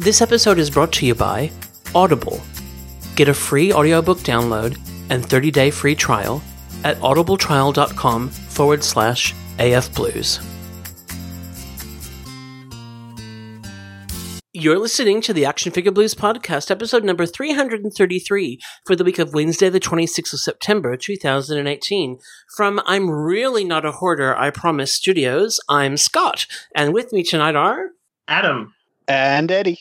This episode is brought to you by Audible. Get a free audiobook download and 30 day free trial at audibletrial.com forward slash afblues. You're listening to the Action Figure Blues podcast, episode number 333 for the week of Wednesday, the 26th of September, 2018. From I'm Really Not a Hoarder, I Promise Studios, I'm Scott. And with me tonight are. Adam. And Eddie.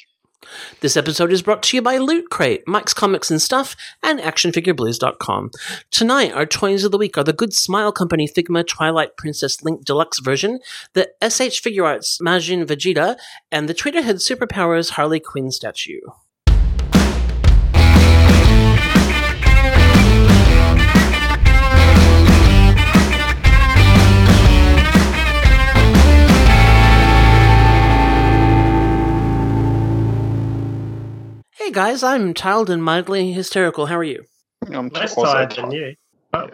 This episode is brought to you by Loot Crate, Mike's Comics and Stuff, and ActionFigureBlues.com. Tonight, our toys of the week are the Good Smile Company Figma Twilight Princess Link Deluxe version, the S.H. Figuarts Majin Vegeta, and the Tweeterhead Superpowers Harley Quinn statue. Hey guys, I'm tired and mildly hysterical. How are you? I'm Less also tired than you. Oh,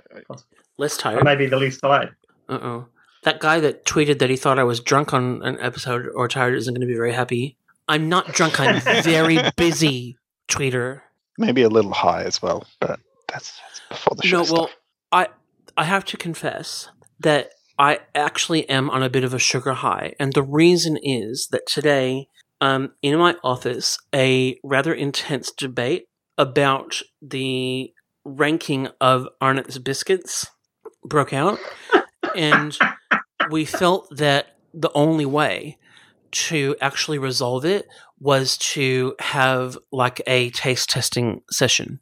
Less or tired. maybe the least tired. Uh oh. That guy that tweeted that he thought I was drunk on an episode or tired isn't going to be very happy. I'm not drunk. I'm very busy, tweeter. Maybe a little high as well, but that's, that's before the show. No, well. I I have to confess that I actually am on a bit of a sugar high, and the reason is that today, um, in my office, a rather intense debate about the ranking of Arnott's biscuits broke out, and we felt that the only way to actually resolve it was to have like a taste testing session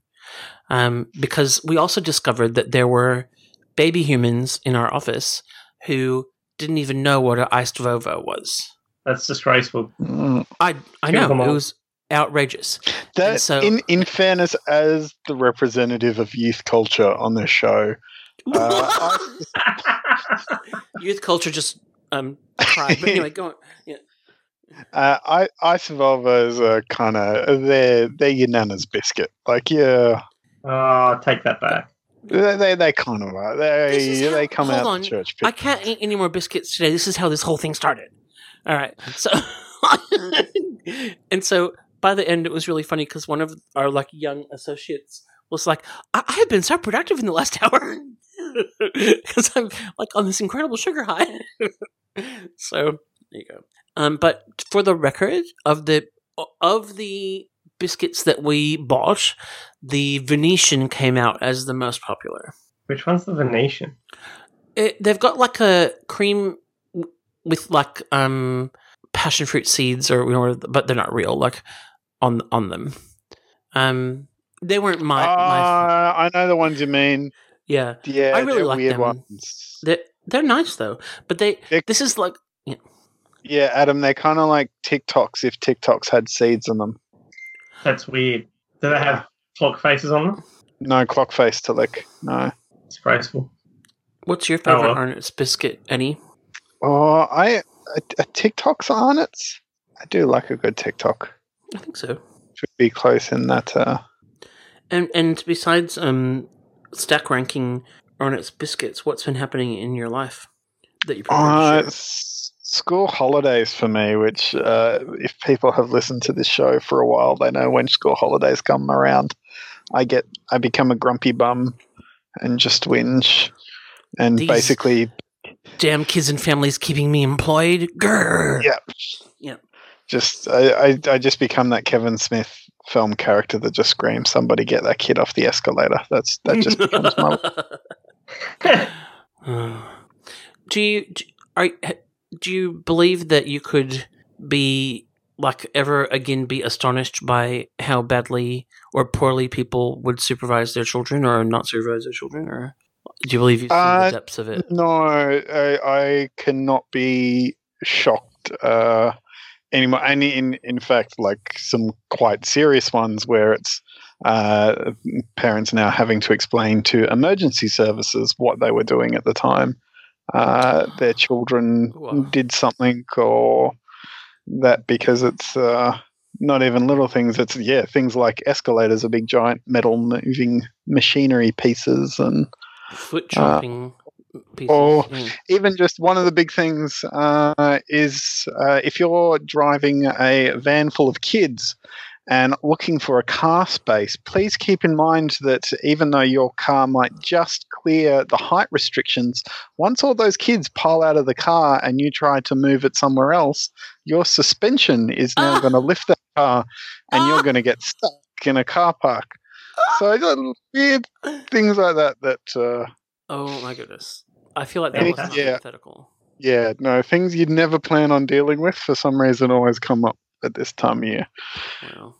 um, because we also discovered that there were baby humans in our office who didn't even know what an iced vovo was. That's disgraceful. Mm. I I know them it was outrageous. That, so- in, in fairness, as the representative of youth culture on this show, uh, Youth culture just um cried. But anyway, go on. Yeah. uh, I, ice vovos are kind of they're they're your nana's biscuit. Like yeah, oh, take that back. they they, they kind of are. They how- they come out on. the church. I can't eat any more biscuits today. This is how this whole thing started. All right. So, and so by the end, it was really funny because one of our like young associates was like, I, I have been so productive in the last hour because I'm like on this incredible sugar high. so there you go. Um, but for the record of the of the biscuits that we bought, the Venetian came out as the most popular. Which one's the Venetian? It, they've got like a cream with like um passion fruit seeds or you know, but they're not real like on on them. Um, they weren't my, my Uh, I know the ones you mean. yeah. Yeah, I really they're like weird them. ones. They're they're nice though, but they They're- this is like Yeah, Adam, they're kind of like Tic Tocs if Tic Tocs had seeds in them. That's weird. Do they have clock faces on them? No clock face to lick. No. Disgraceful. what's your favorite well. Arnott's biscuit, Eddie? Oh, I a, a Tic Tocs on it. I do like a good Tic Toc. I think so. Should be close in that. Uh, And and besides um stack ranking Arnott's biscuits, what's been happening in your life that you uh, school holidays for me. Which, uh, if people have listened to this show for a while, they know when school holidays come around, I get I become a grumpy bum and just whinge, and These- basically Damn kids and families keeping me employed. Grr. Yeah. Yeah. Just I, I I just become that Kevin Smith film character that just screams, "Somebody get that kid off the escalator." That's that just becomes my. Uh, do you do, are do you believe that you could be like ever again be astonished by how badly or poorly people would supervise their children or not supervise their children or do you believe you've seen Uh, the depths of it No, I, I cannot be shocked uh, anymore. And in in fact, like some quite serious ones where it's uh, parents now having to explain to emergency services what they were doing at the time. Uh, their children Wow. did something or that because it's uh, not even little things. It's yeah, things like escalators are big giant metal moving machinery pieces and foot uh, chopping pieces. Or- Mm. even just one of the big things uh, is uh, if you're driving a van full of kids and looking for a car space, please keep in mind that even though your car might just clear the height restrictions, once all those kids pile out of the car and you try to move it somewhere else, your suspension is now Ah. going to lift that car and Ah. you're going to get stuck in a car park. So I got weird things like that that uh, Oh my goodness! I feel like that was yeah. hypothetical. Yeah, no, things you'd never plan on dealing with for some reason always come up at this time of year. Wow,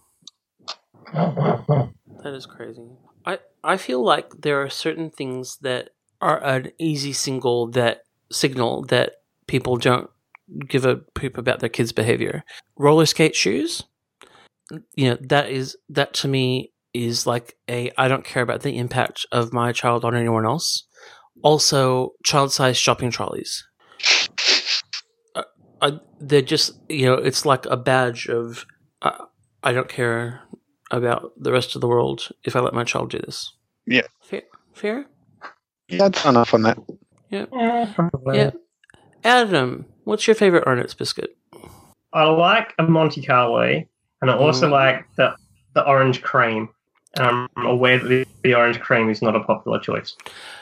that is crazy. I I feel like there are certain things that are an easy single that signal that people don't give a poop about their kids' behavior. Roller skate shoes. You know that is that to me is like a I don't care about the impact of my child on anyone else. Also, child-sized shopping trolleys. Uh, I, they're just you know it's like a badge of uh, I don't care about the rest of the world if I let my child do this. Yeah. fair. Fair. Yeah, that's enough on that. Yeah, probably. Yeah. Adam, what's your favorite Arnott's biscuit? I like a Monte Carlo, and I also Mm. like the the orange cream. And I'm aware that the, the orange cream is not a popular choice.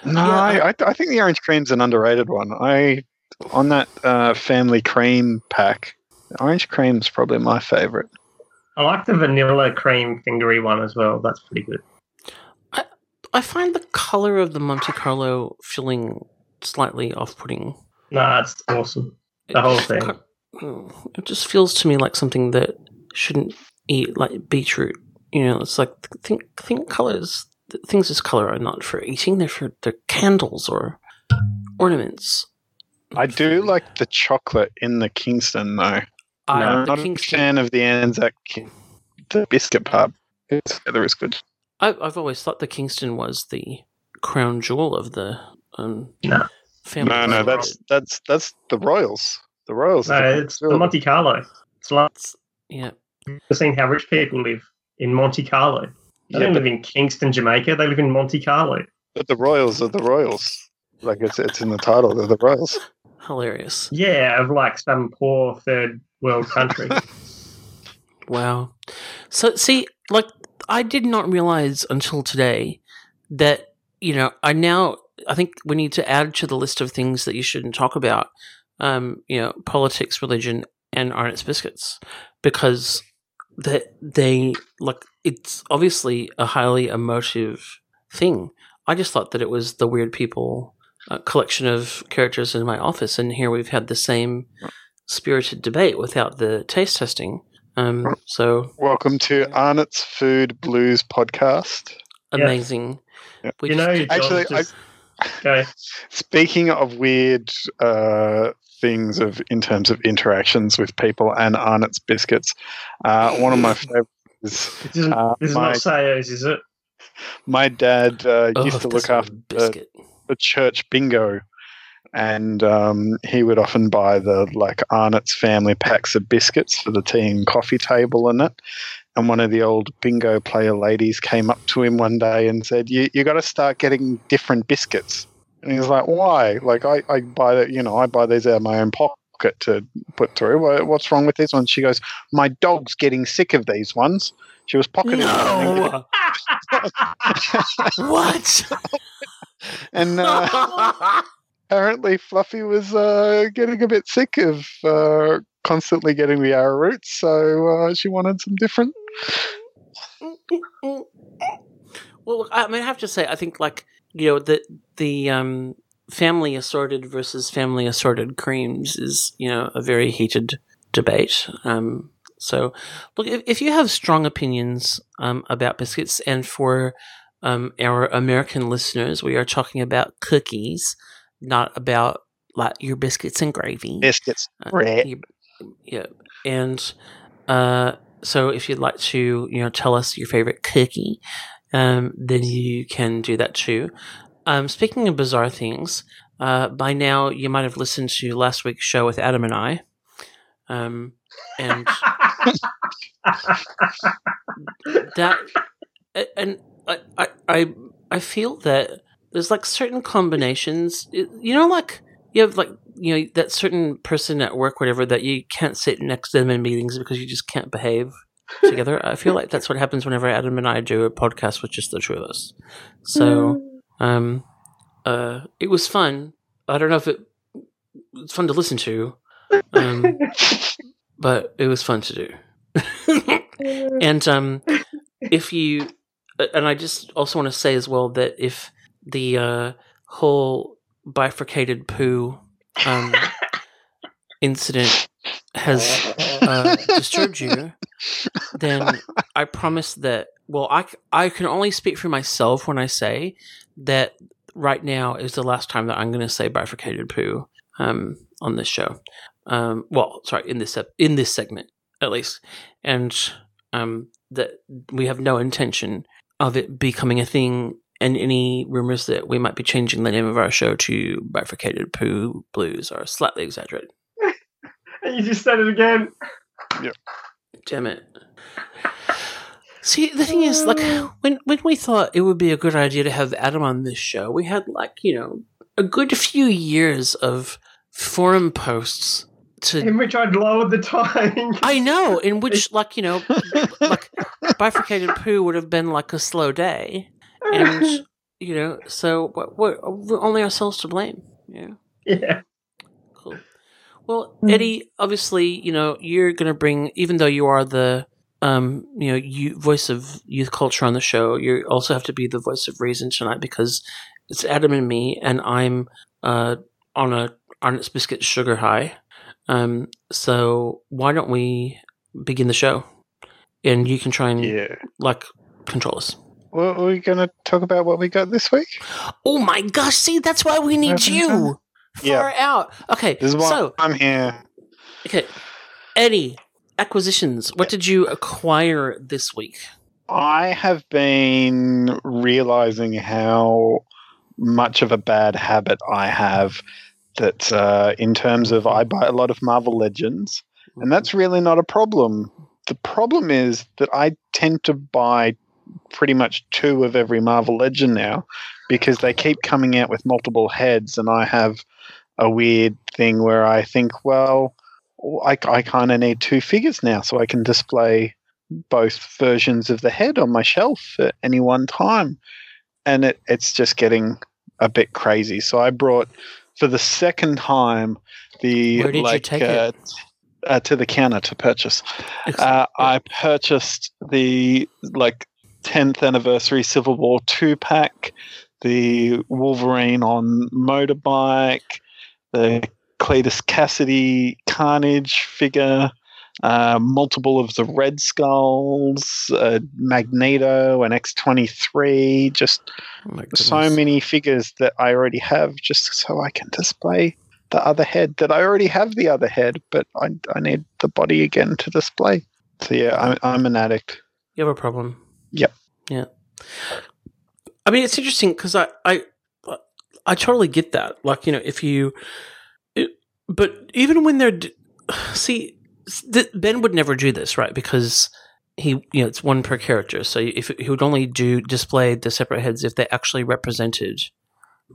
No, Yeah, I, I, I think the orange cream's an underrated one. I on that uh, family cream pack, orange cream's probably my favorite. I like the vanilla cream fingery one as well. That's pretty good. I I find the color of the Monte Carlo filling slightly off-putting. No, it's awesome. The whole thing. Mm, It just feels to me like something that shouldn't eat, like beetroot. You know, it's like think think colors. Things as color are not for eating; they're for they're candles or ornaments. I do like the chocolate in the Kingston though. I, I'm the not Kingston, a fan of the Anzac, the biscuit part. It's together is good. I, I've always thought the Kingston was the crown jewel of the um, No. family. No, no, that's that's that's the Royals. The Royals. No, is it's the Monte Carlo. It's like yeah. you've seen how rich people live in Monte Carlo. They Yeah, don't live in Kingston, Jamaica. They live in Monte Carlo. but the Royals are the Royals. Like it's it's in the title. They're the Royals. Hilarious. Yeah, of like some poor third world country. Wow. So see, like I did not realize until today that you know I now I think we need to add to the list of things that you shouldn't talk about. Um, you know, politics, religion, and Arnott's biscuits because that they like it's obviously a highly emotive thing. I just thought that it was the weird people uh, collection of characters in my office, and here we've had the same spirited debate without the taste testing. Um, so Welcome to Arnott's Food Blues podcast. amazing. Yeah. We you know, Actually, just go. Speaking of weird uh, things of in terms of interactions with people and Arnott's biscuits, uh, one of my favorites is This is, uh, this is my, not Sayos, is it? my dad uh, Oh, used to look after the, the church bingo, and um, he would often buy the like Arnott's family packs of biscuits for the tea and coffee table and it. And one of the old bingo player ladies came up to him one day and said, "You you got to start getting different biscuits." And he was like, "Why? Like I, I buy that you know I buy these out of my own pocket to put through. What's wrong with these ones?" She goes, "My dog's getting sick of these ones." She was pocketing them. No. what? and uh, apparently Fluffy was uh, getting a bit sick of uh, constantly getting the arrowroot, so uh, she wanted some different. well, I mean, I have to say, I think like you know the the um, family assorted versus family assorted creams is you know a very heated debate. Um, so, look, if, if you have strong opinions um, about biscuits, and for um, our American listeners, we are talking about cookies, not about like your biscuits and gravy. Biscuits. Uh, Right. you- yeah, and uh, so if you'd like to, you know, tell us your favorite cookie, um, then you can do that too. Um, speaking of bizarre things, uh, by now you might have listened to last week's show with Adam and I, um, and that, and I, I, I, I feel that there's like certain combinations. You know, like you have like you know that certain person at work, whatever, that you can't sit next to them in meetings because you just can't behave together. I feel like that's what happens whenever Adam and I do a podcast with just the two of us. So, um, uh, it was fun. I don't know if it it's fun to listen to, um, but it was fun to do. and um, if you, and I just also want to say as well that if the uh, whole bifurcated poo um, incident has uh, disturbed you, then I promise that. Well, I, I can only speak for myself when I say that right now is the last time that I'm going to say bifurcated poo um, on this show. Um, well, sorry, in this in this segment at least, and um, that we have no intention of it becoming a thing. And any rumors that we might be changing the name of our show to bifurcated poo blues are slightly exaggerated. And you just said it again. Yeah. Damn it. See, the thing is, like, when when we thought it would be a good idea to have Adam on this show, we had like you know a good few years of forum posts to. In which I'd lowered the time. I know, in which like you know, like bifurcated poo would have been like a slow day, and you know, so what? What? We're only ourselves to blame. Yeah. yeah. Cool. Well, Eddie, obviously, you know, you're going to bring, even though you are the, um, you know, you, voice of youth culture on the show, you also have to be the voice of reason tonight because it's Adam and me, and I'm uh, on a Arnott's Biscuit sugar high. Um, so why don't we begin the show? And you can try and, Yeah. like, control us. Well, are we going to talk about what we got this week? Oh my gosh, see, that's why we need Okay. You! Yeah. Far out. Okay, This is why so I'm here. Okay, Eddie, acquisitions. What did you acquire this week? I have been realizing how much of a bad habit I have that uh, in terms of I buy a lot of Marvel Legends, and that's really not a problem. The problem is that I tend to buy pretty much two of every Marvel Legend now because they keep coming out with multiple heads, and I have a weird thing where I think, well, I, I kind of need two figures now so I can display both versions of the head on my shelf at any one time. And it, it's just getting a bit crazy. So I brought for the second time the Where did you take uh, it? uh, to the counter to purchase. Uh, I purchased the like 10th anniversary Civil War two pack, the Wolverine on motorbike, the Cletus Kasady Carnage figure, uh, multiple of the Red Skulls, uh, Magneto, and X23. Just Oh so many figures that I already have, just so I can display the other head. That I already have the other head, but I, I need the body again to display. So yeah, I'm, I'm an addict. You have a problem. Yep. Yeah. I mean, it's interesting because I, I, I totally get that. Like, you know, if you, it, but even when they're, see, th- Ben would never do this, right? Because he, you know, it's one per character. So if he would only do display the separate heads if they actually represented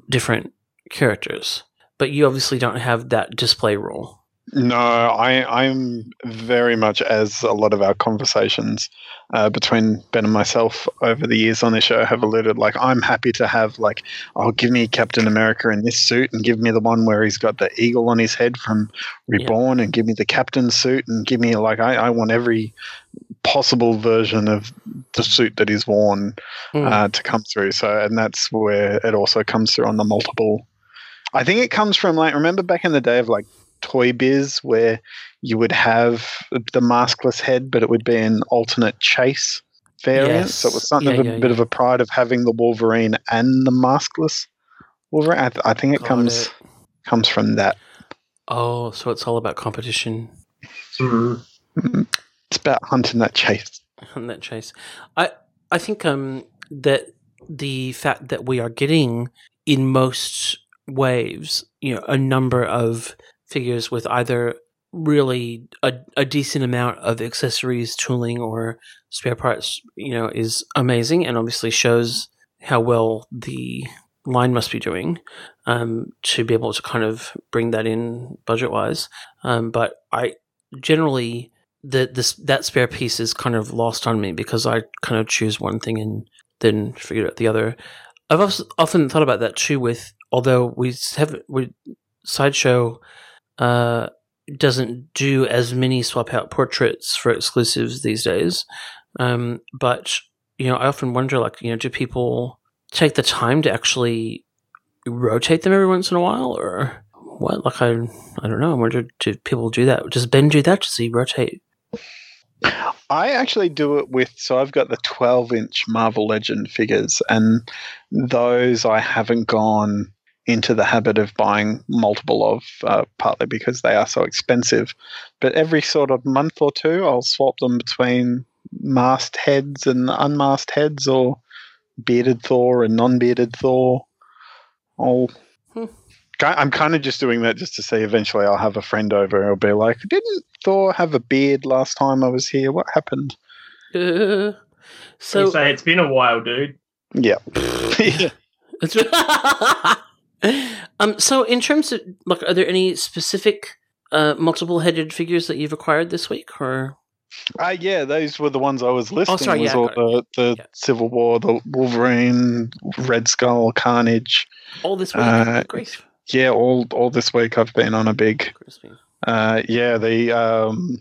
different characters. But you obviously don't have that display rule. No, I, I'm very much as a lot of our conversations uh, between Ben and myself over the years on this show have alluded. Like, I'm happy to have like, oh, give me Captain America in this suit, and give me the one where he's got the eagle on his head from Reborn, and give me the captain suit, and give me like, I, I want every possible version of the suit that he's worn Mm. uh, to come through. So, and that's where it also comes through on the multiple. I think it comes from like remember back in the day of like Toy Biz where you would have the maskless head, but it would be an alternate chase variant. So it was something Yeah, of a yeah, bit yeah. of a pride of having the Wolverine and the maskless Wolverine. I, th- I think it Got comes it. comes from that. Oh, so it's all about competition. Mm. It's about hunting that chase. on that chase. I I think um that the fact that we are getting in most waves, you know, a number of figures with either really a, a decent amount of accessories, tooling, or spare parts, you know, is amazing, and obviously shows how well the line must be doing um, to be able to kind of bring that in budget wise. Um, but I generally the this that spare piece is kind of lost on me because I kind of choose one thing and then figure out the other. I've often thought about that too. With although we have we sideshow uh, doesn't do as many swap out portraits for exclusives these days, um, but you know I often wonder like you know do people take the time to actually rotate them every once in a while or what? Like I I don't know. I wonder do people do that? Does Ben do that? Does he rotate? I actually do it with so I've got the 12 inch Marvel Legend figures, and those I haven't gone into the habit of buying multiple of, uh, partly because they are so expensive. But every sort of month or two, I'll swap them between masked heads and unmasked heads, or bearded Thor and non-bearded Thor. I'll. Hmm. I'm kind of just doing that just to see. Eventually, I'll have a friend over and I'll be like, "Didn't Thor have a beard last time I was here? What happened?" uh, So so say it's been a while, dude. Yeah. It's- um, so in terms of like, are there any specific uh, multiple-headed figures that you've acquired this week, or Uh, yeah, those were the ones I was listing. sorry, was yeah, all the, the Yeah. Civil War, the Wolverine, Red Skull, Carnage. all this week? Uh, Great, Yeah, all all this week I've been on a big. Uh, yeah, the um,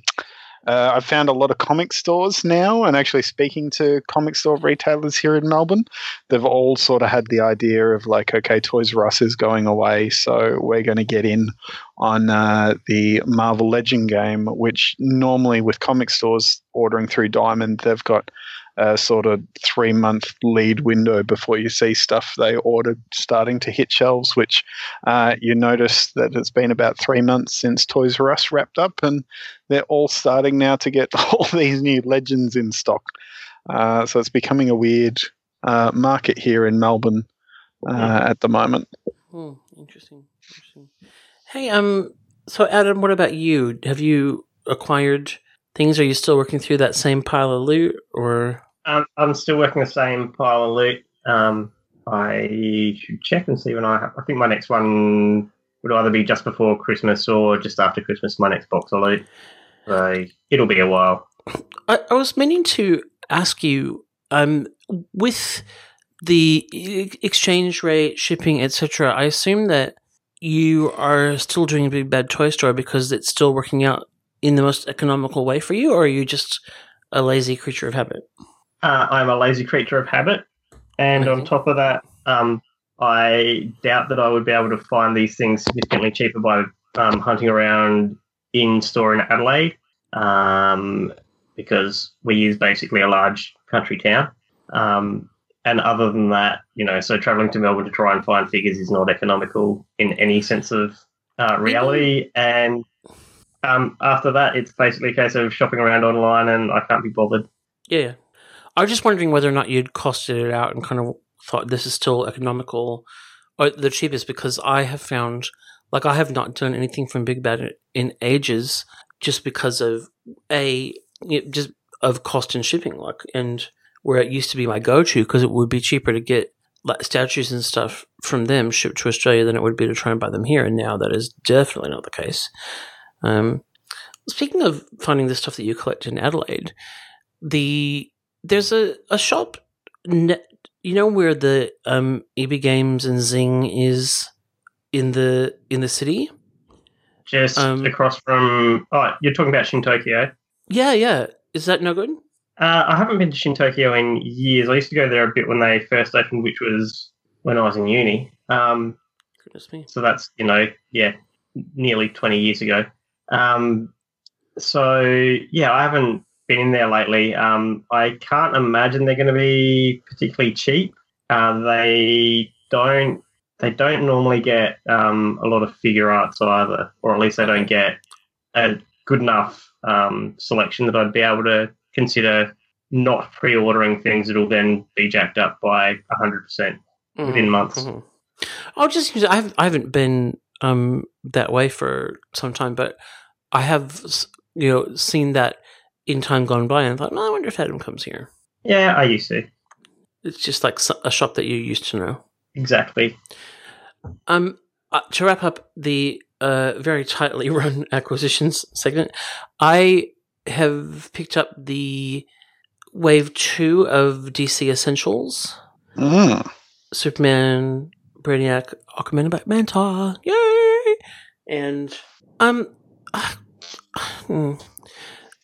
uh, I've found a lot of comic stores now, and actually speaking to comic store retailers here in Melbourne, they've all sort of had the idea of like, okay, Toys R Us is going away, so we're going to get in on uh, the Marvel Legend game, which normally with comic stores ordering through Diamond, they've got a sort of three month lead window before you see stuff they ordered starting to hit shelves, which uh, you notice that it's been about three months since Toys R Us wrapped up, and they're all starting now to get all these new legends in stock. Uh, so it's becoming a weird uh, market here in Melbourne uh, at the moment. Hmm, interesting, interesting. Hey, um, so Adam, what about you? Have you acquired things? Are you still working through that same pile of loot, or Um, I'm still working the same pile of loot. Um, I should check and see when I. I think my next one would either be just before Christmas or just after Christmas. My next box of loot. So it'll be a while. I, I was meaning to ask you, um, with the exchange rate, shipping, etc. I assume that you are still doing big bad toy store because it's still working out in the most economical way for you, or are you just a lazy creature of habit? Uh, I'm a lazy creature of habit, and on top of that, um, I doubt that I would be able to find these things significantly cheaper by um, hunting around in store in Adelaide, um, because we use basically a large country town. Um, and other than that, you know, so traveling to Melbourne to try and find figures is not economical in any sense of uh, reality. And um, after that, it's basically a case of shopping around online, and I can't be bothered. Yeah, yeah. I was just wondering whether or not you'd costed it out and kind of thought this is still economical or the cheapest because I have found, like, I have not done anything from Big Bad in ages just because of a just of cost and shipping, like, and where it used to be my go-to because it would be cheaper to get like statues and stuff from them shipped to Australia than it would be to try and buy them here, and now that is definitely not the case. Um, speaking of finding the stuff that you collect in Adelaide, the there's a, a shop ne- you know where the um EB Games and Zing is in the in the city? Just Um, across from. Oh, you're talking about Shintokyo. Yeah, yeah. Is that no good? Uh, I haven't been to Shintokyo in years. I used to go there a bit when they first opened, which was when I was in uni. Um, Goodness me. so that's you know, yeah, nearly twenty years ago. Um, so yeah, I haven't been in there lately. Um, I can't imagine they're going to be particularly cheap. Uh, they don't. They don't normally get um, a lot of figure arts either, or at least they don't get a good enough um, selection that I'd be able to consider not pre-ordering things that'll then be jacked up by hundred percent. Within Mhm, months. mhm. I'll just use. I haven't. I haven't been um that way for some time, but I have you know seen that in time gone by, and thought, no, I wonder if Adam comes here. Yeah, I used to. It's just like a shop that you used to know. exactly. Um, uh, to wrap up the uh, very tightly run acquisitions segment, I have picked up the wave two of DC Essentials. Mm. Superman, Brainiac, Aquaman, and Black Yay! And um, hmm.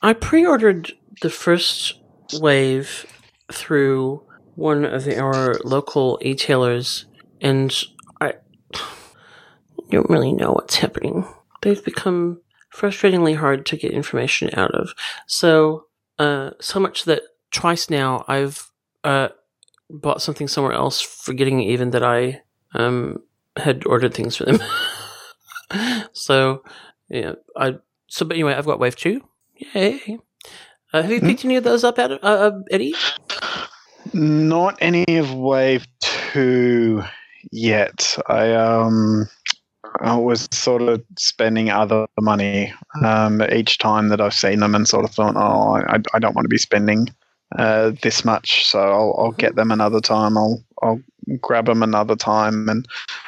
I pre-ordered the first wave through one of our local e-tailers, and I don't really know what's happening. They've become frustratingly hard to get information out of. So, uh, so much that twice now I've uh, bought something somewhere else, forgetting even that I um, had ordered things for them. so, yeah, I. So, but anyway, I've got Wave Two. Yay! Uh, have you picked any of those up, uh, uh, Eddie? Not any of Wave Two yet. I um I was sort of spending other money um, each time that I've seen them, and sort of thought, oh, I, I don't want to be spending uh, this much, so I'll, I'll get them another time. I'll I'll grab them another time, and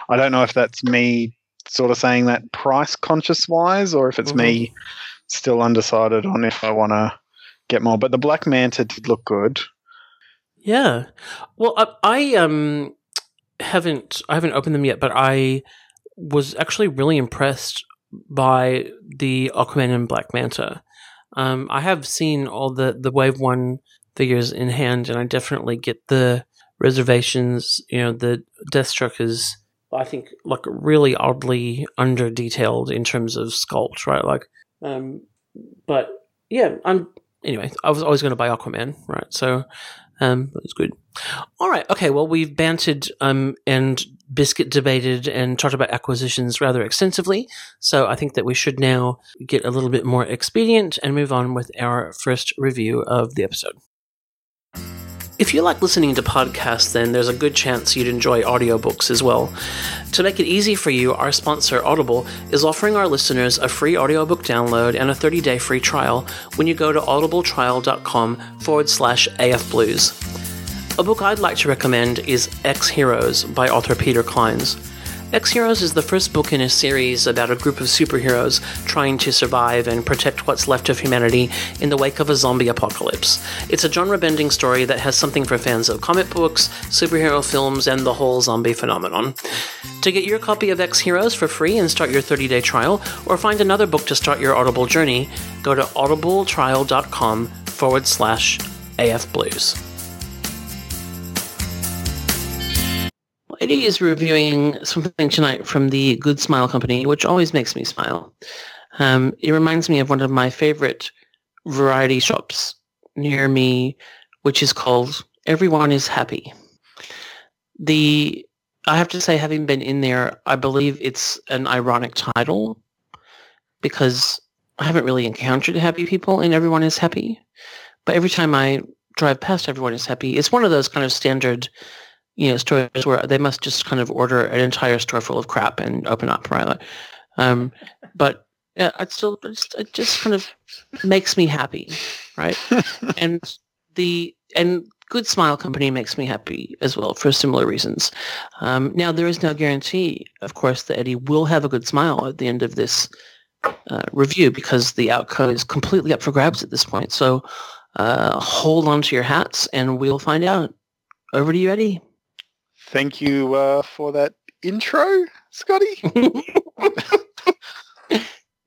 I don't know if that's me sort of saying that price conscious wise, or if it's me still undecided on if I want to get more. But the Black Manta did look good. Yeah. Well, I, I um haven't I haven't opened them yet, but I was actually really impressed by the Aquaman and Black Manta. Um, I have seen all the the Wave One figures in hand, and I definitely get the reservations. You know, the Deathstroke is I think like really oddly under detailed in terms of sculpt, right? Like, um, but yeah, I'm anyway. I was always going to buy Aquaman, right? So um, was good. All right. Okay. Well, we've bantered um, and biscuit debated and talked about acquisitions rather extensively. So I think that we should now get a little bit more expedient and move on with our first review of the episode. If you like listening to podcasts, then there's a good chance you'd enjoy audiobooks as well. To make it easy for you, our sponsor, Audible, is offering our listeners a free audiobook download and a 30 day free trial when you go to audibletrial.com forward slash afblues. A book I'd like to recommend is Ex Heroes by author Peter Clines. Ex Heroes is the first book in a series about a group of superheroes trying to survive and protect what's left of humanity in the wake of a zombie apocalypse. It's a genre bending story that has something for fans of comic books, superhero films, and the whole zombie phenomenon. To get your copy of Ex Heroes for free and start your 30 day trial, or find another book to start your Audible journey, go to audibletrial.com forward slash afblues. Eddie is reviewing something tonight from the Good Smile Company, which always makes me smile. Um, it reminds me of one of my favorite variety shops near me, which is called Everyone is Happy. The I have to say, having been in there, I believe it's an ironic title because I haven't really encountered happy people and Everyone is Happy. But every time I drive past Everyone is Happy, it's one of those kind of standard you know stores where they must just kind of order an entire store full of crap and open up right? Um, but yeah, it still just, it just kind of makes me happy right? And the and good smile company makes me happy as well for similar reasons. Um, now there is no guarantee of course that eddie will have a good smile at the end of this uh, review because the outcome is completely up for grabs at this point. So uh, hold on to your hats and we'll find out. Over to you eddie Thank you uh, for that intro, Scotty.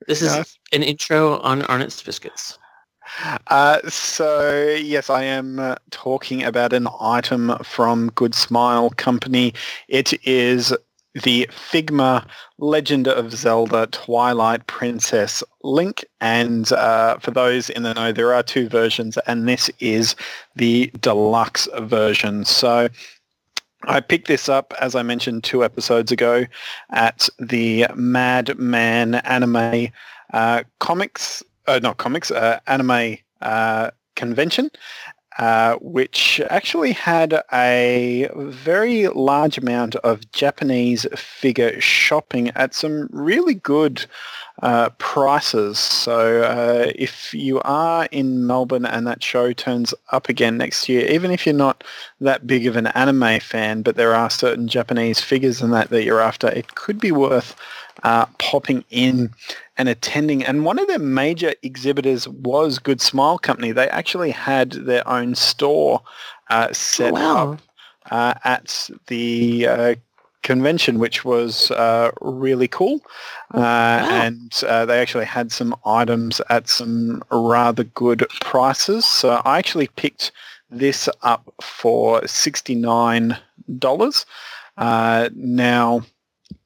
this is an intro on Arnott's Biscuits. Uh, so yes, I am uh, talking about an item from Good Smile Company. It is the Figma Legend of Zelda Twilight Princess Link. And uh, for those in the know, there are two versions, and this is the deluxe version. So I picked this up, as I mentioned two episodes ago, at the Madman Anime uh, Comics, uh, not comics, uh, anime uh, convention. Uh, which actually had a very large amount of Japanese figure shopping at some really good uh, prices. So uh, if you are in Melbourne and that show turns up again next year, even if you're not that big of an anime fan, but there are certain Japanese figures in that that you're after, it could be worth uh, popping in and attending. And one of their major exhibitors was Good Smile Company. They actually had their own store uh, set Oh, wow. up uh, at the uh, convention, which was uh, really cool. Uh, And uh, they actually had some items at some rather good prices. So I actually picked this up for $69. Uh, now,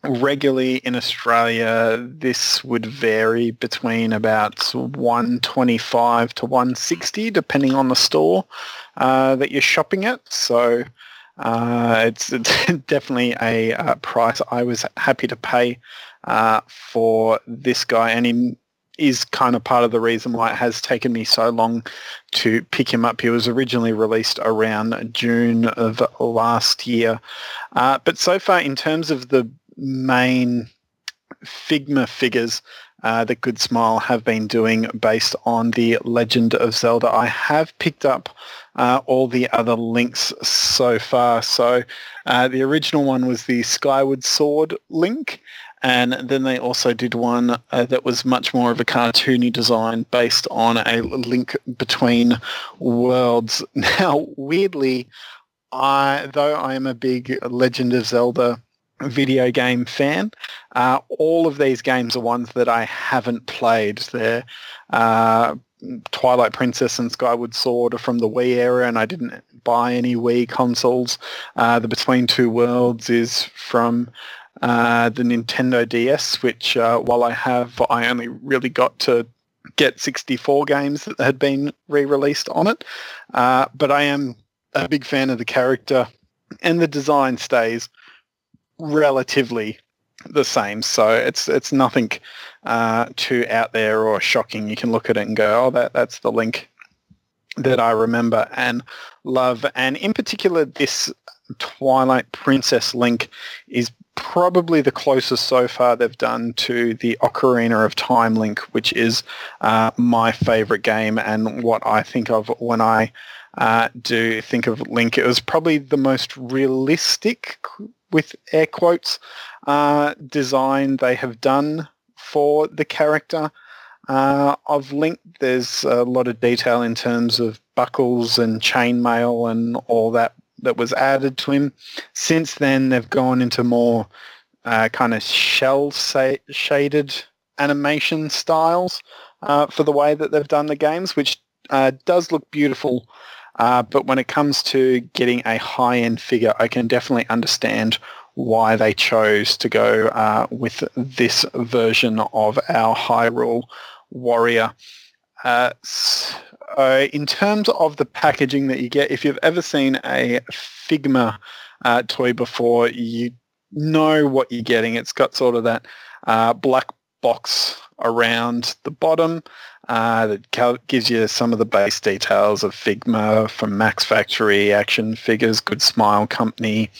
regularly in Australia, this would vary between about 125 to 160, depending on the store uh, that you're shopping at. So uh, it's, it's definitely a uh, price I was happy to pay uh, for this guy, and he is kind of part of the reason why it has taken me so long to pick him up. He was originally released around June of last year. Uh, but so far, in terms of the main Figma figures uh, that Good Smile have been doing based on the Legend of Zelda. I have picked up uh, all the other links so far. So uh, the original one was the Skyward Sword link. And then they also did one uh, that was much more of a cartoony design based on a link between worlds. Now, weirdly, I though I am a big Legend of Zelda video game fan, uh, all of these games are ones that I haven't played. They're uh, Twilight Princess and Skyward Sword are from the Wii era, and I didn't buy any Wii consoles. Uh, the Between Two Worlds is from uh, the Nintendo DS, which uh, while I have, I only really got to get 64 games that had been re-released on it. Uh, but I am a big fan of the character, and the design stays relatively the same. So it's it's nothing uh, too out there or shocking. You can look at it and go, oh, that that's the link that I remember and love. And in particular, this Twilight Princess link is probably the closest so far they've done to the Ocarina of Time link, which is uh, my favorite game and what I think of when I uh, do think of Link. It was probably the most realistic, with air quotes, uh, design they have done for the character uh, of Link. There's a lot of detail in terms of buckles and chainmail and all that that was added to him. Since then, they've gone into more uh, kind of cel sa- shaded animation styles uh, for the way that they've done the games, which uh, does look beautiful. Uh, but when it comes to getting a high-end figure, I can definitely understand why they chose to go uh, with this version of our Hyrule Warrior. Uh, s- uh, in terms of the packaging that you get, if you've ever seen a Figma uh, toy before, you know what you're getting. It's got sort of that uh, black box around the bottom uh, that gives you some of the base details of Figma from Max Factory, Action Figures, Good Smile Company.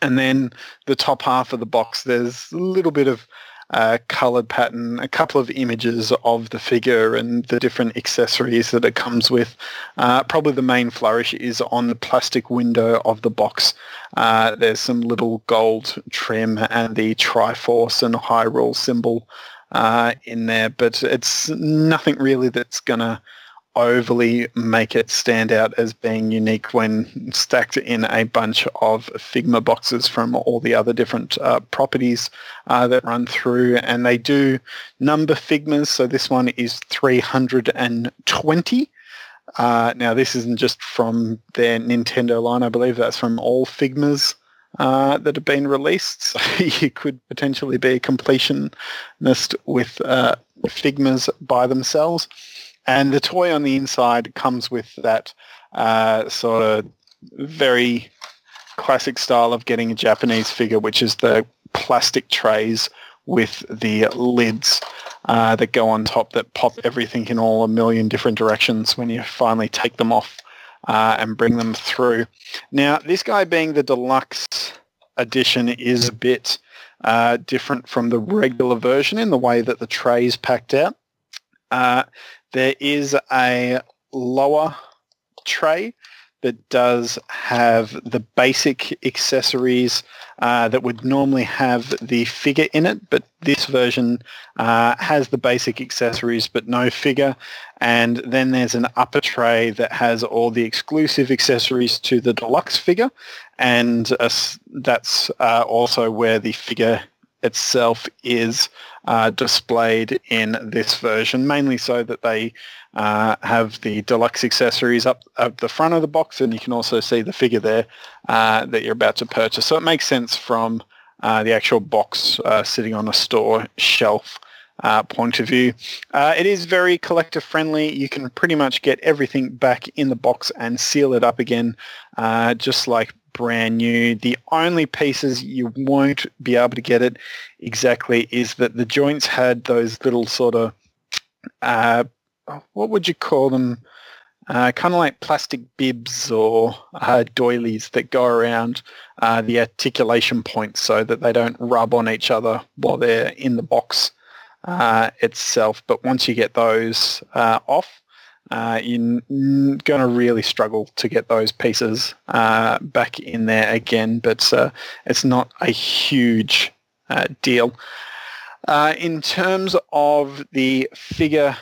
And then the top half of the box, there's a little bit of uh, colored pattern, a couple of images of the figure and the different accessories that it comes with. Uh, probably the main flourish is on the plastic window of the box. Uh, there's some little gold trim and the Triforce and Hyrule symbol uh, in there, but it's nothing really that's going to overly make it stand out as being unique when stacked in a bunch of Figma boxes from all the other different uh, properties uh, that run through. And they do number Figmas. So this one is 320. Uh, now, this isn't just from their Nintendo line. I believe that's from all Figmas uh, that have been released. So you could potentially be a completionist with uh, Figmas by themselves. And the toy on the inside comes with that uh, sort of very classic style of getting a Japanese figure, which is the plastic trays with the lids uh, that go on top that pop everything in all a million different directions when you finally take them off uh, and bring them through. Now, this guy being the deluxe edition is a bit uh, different from the regular version in the way that the tray is packed out. Uh, there is a lower tray that does have the basic accessories uh, that would normally have the figure in it, but this version uh, has the basic accessories but no figure. And then there's an upper tray that has all the exclusive accessories to the deluxe figure, and uh, that's uh, also where the figure itself is uh, displayed in this version, mainly so that they uh, have the deluxe accessories up at the front of the box, and you can also see the figure there uh, that you're about to purchase. So it makes sense from uh, the actual box uh, sitting on a store shelf uh, point of view. it is very collector friendly. You can pretty much get everything back in the box and seal it up again, just like brand new. The only pieces you won't be able to get it exactly is that the joints had those little sort of, uh, what would you call them? Uh, kind of like plastic bibs or uh, doilies that go around uh, the articulation points so that they don't rub on each other while they're in the box uh, itself. But once you get those uh, off, uh, you're going to really struggle to get those pieces back in there again, but it's not a huge deal. In terms of the figure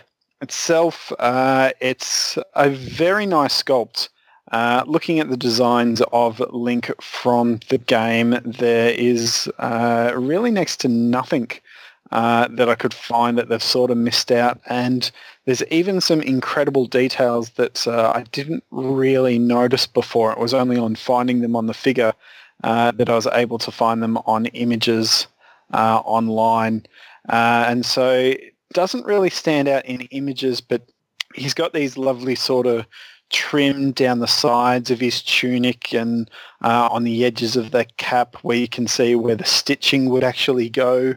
itself, uh, it's a very nice sculpt. looking at the designs of Link from the game, there is really next to nothing uh, that I could find that they've sort of missed out. And there's even some incredible details that uh, I didn't really notice before. It was only on finding them on the figure uh, that I was able to find them on images uh, online. Uh, and so doesn't really stand out in images, but he's got these lovely sort of trim down the sides of his tunic and on the edges of the cap where you can see where the stitching would actually go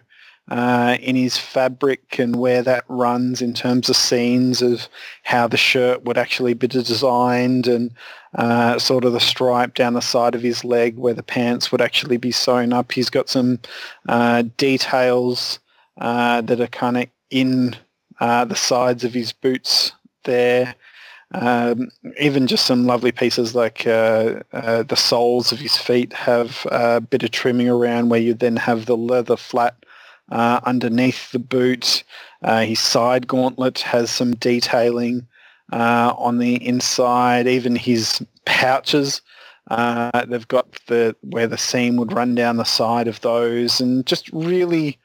uh, in his fabric and where that runs in terms of scenes of how the shirt would actually be designed and uh, sort of the stripe down the side of his leg where the pants would actually be sewn up. He's got some uh, details uh, that are kind of in uh, the sides of his boots there. Um, even just some lovely pieces like uh, uh, the soles of his feet have a bit of trimming around where you then have the leather flat uh, underneath the boot. Uh, his side gauntlet has some detailing uh, on the inside. Even his pouches, they've got the where the seam would run down the side of those, and just really,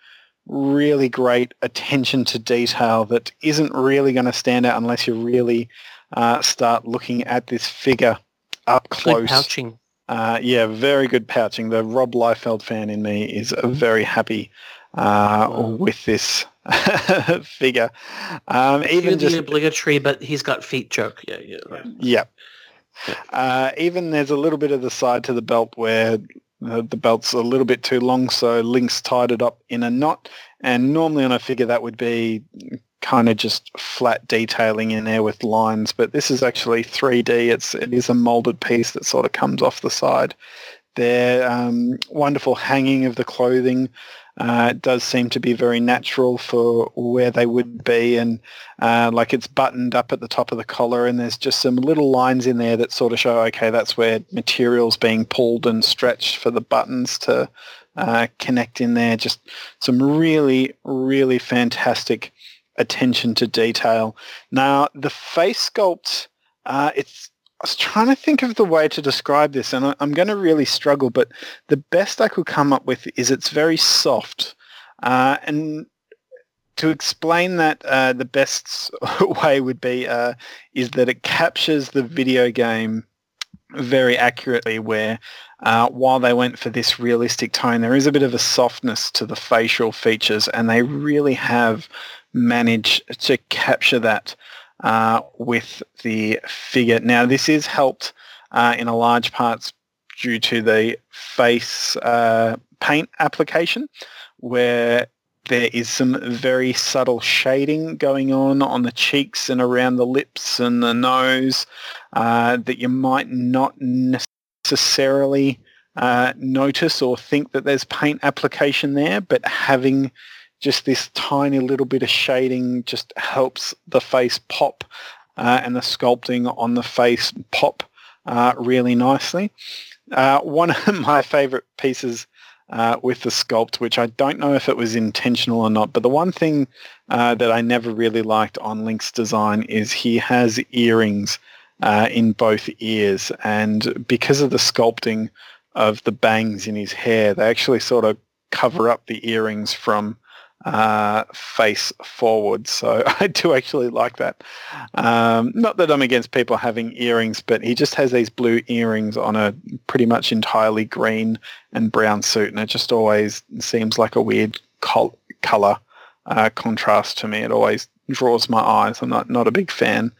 really great attention to detail that isn't really going to stand out unless you really uh, start looking at this figure up close. Good pouching. Uh, yeah, very good pouching. The Rob Liefeld fan in me is very happy uh, with this figure. Um, even just the obligatory, but he's got feet joke. Yeah, yeah, right. yeah. Uh, even there's a little bit of the side to the belt where the, the belt's a little bit too long, so Link's tied it up in a knot. And normally on a figure that would be kind of just flat detailing in there with lines, but this is actually 3D. It's it is a molded piece that sort of comes off the side. There, um, wonderful hanging of the clothing. Uh, it does seem to be very natural for where they would be and uh, like it's buttoned up at the top of the collar and there's just some little lines in there that sort of show, okay, that's where material's being pulled and stretched for the buttons to uh, connect in there. Just some really, really fantastic attention to detail. Now, the face sculpt, uh, it's was trying to think of the way to describe this, and I, am going to really struggle. But the best I could come up with is it's very soft, uh, and to explain that, uh, the best way would be uh, is that it captures the video game very accurately. Where uh, while they went for this realistic tone, there is a bit of a softness to the facial features, and they really have managed to capture that uh, with the figure. Now, this is helped uh, in a large part due to the face uh, paint application, where there is some very subtle shading going on on the cheeks and around the lips and the nose uh, that you might not necessarily uh, notice or think that there's paint application there, but having just this tiny little bit of shading just helps the face pop uh, and the sculpting on the face pop uh, really nicely. Uh, one of my favorite pieces uh, with the sculpt, which I don't know if it was intentional or not, but the one thing uh, that I never really liked on Link's design is he has earrings uh, in both ears, and because of the sculpting of the bangs in his hair, they actually sort of cover up the earrings from uh, face forward. So I do actually like that. Um, not that I'm against people having earrings, but he just has these blue earrings on a pretty much entirely green and brown suit, and it just always seems like a weird col- color uh, contrast to me. It always draws my eyes. I'm not not a big fan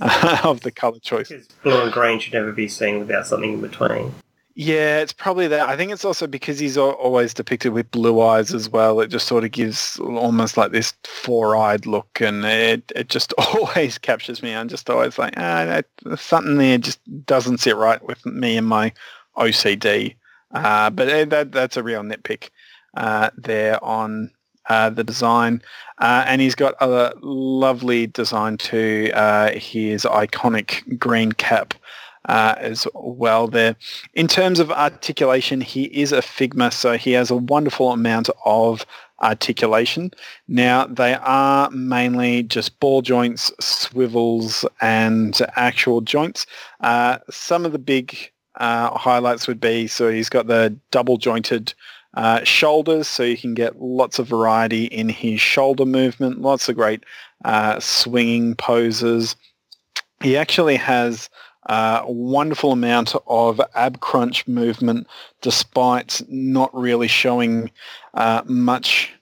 uh, of the color choice. Because Blue and green should never be seen without something in between. Yeah, it's probably that. I think it's also because he's always depicted with blue eyes as well. It just sort of gives almost like this four-eyed look, and it it just always captures me. I'm just always like, ah, something there just doesn't sit right with me and my OCD. Uh, but eh, that that's a real nitpick uh, there on uh, the design. Uh, and he's got a lovely design to uh, his iconic green cap uh, as well there. In terms of articulation, he is a Figma, so he has a wonderful amount of articulation. Now, they are mainly just ball joints, swivels, and actual joints. Uh, some of the big uh, highlights would be, so he's got the double jointed uh, shoulders, so you can get lots of variety in his shoulder movement, lots of great uh, swinging poses. He actually has a wonderful amount of ab crunch movement despite not really showing uh, much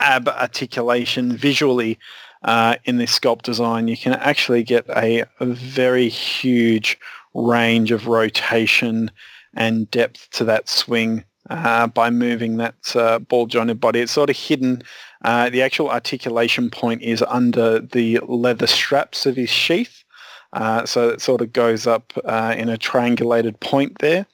ab articulation visually uh, in this sculpt design. You can actually get a, a very huge range of rotation and depth to that swing uh, by moving that uh, ball jointed body. It's sort of hidden. Uh, the actual articulation point is under the leather straps of his sheath. Uh, so it sort of goes up uh, in a triangulated point there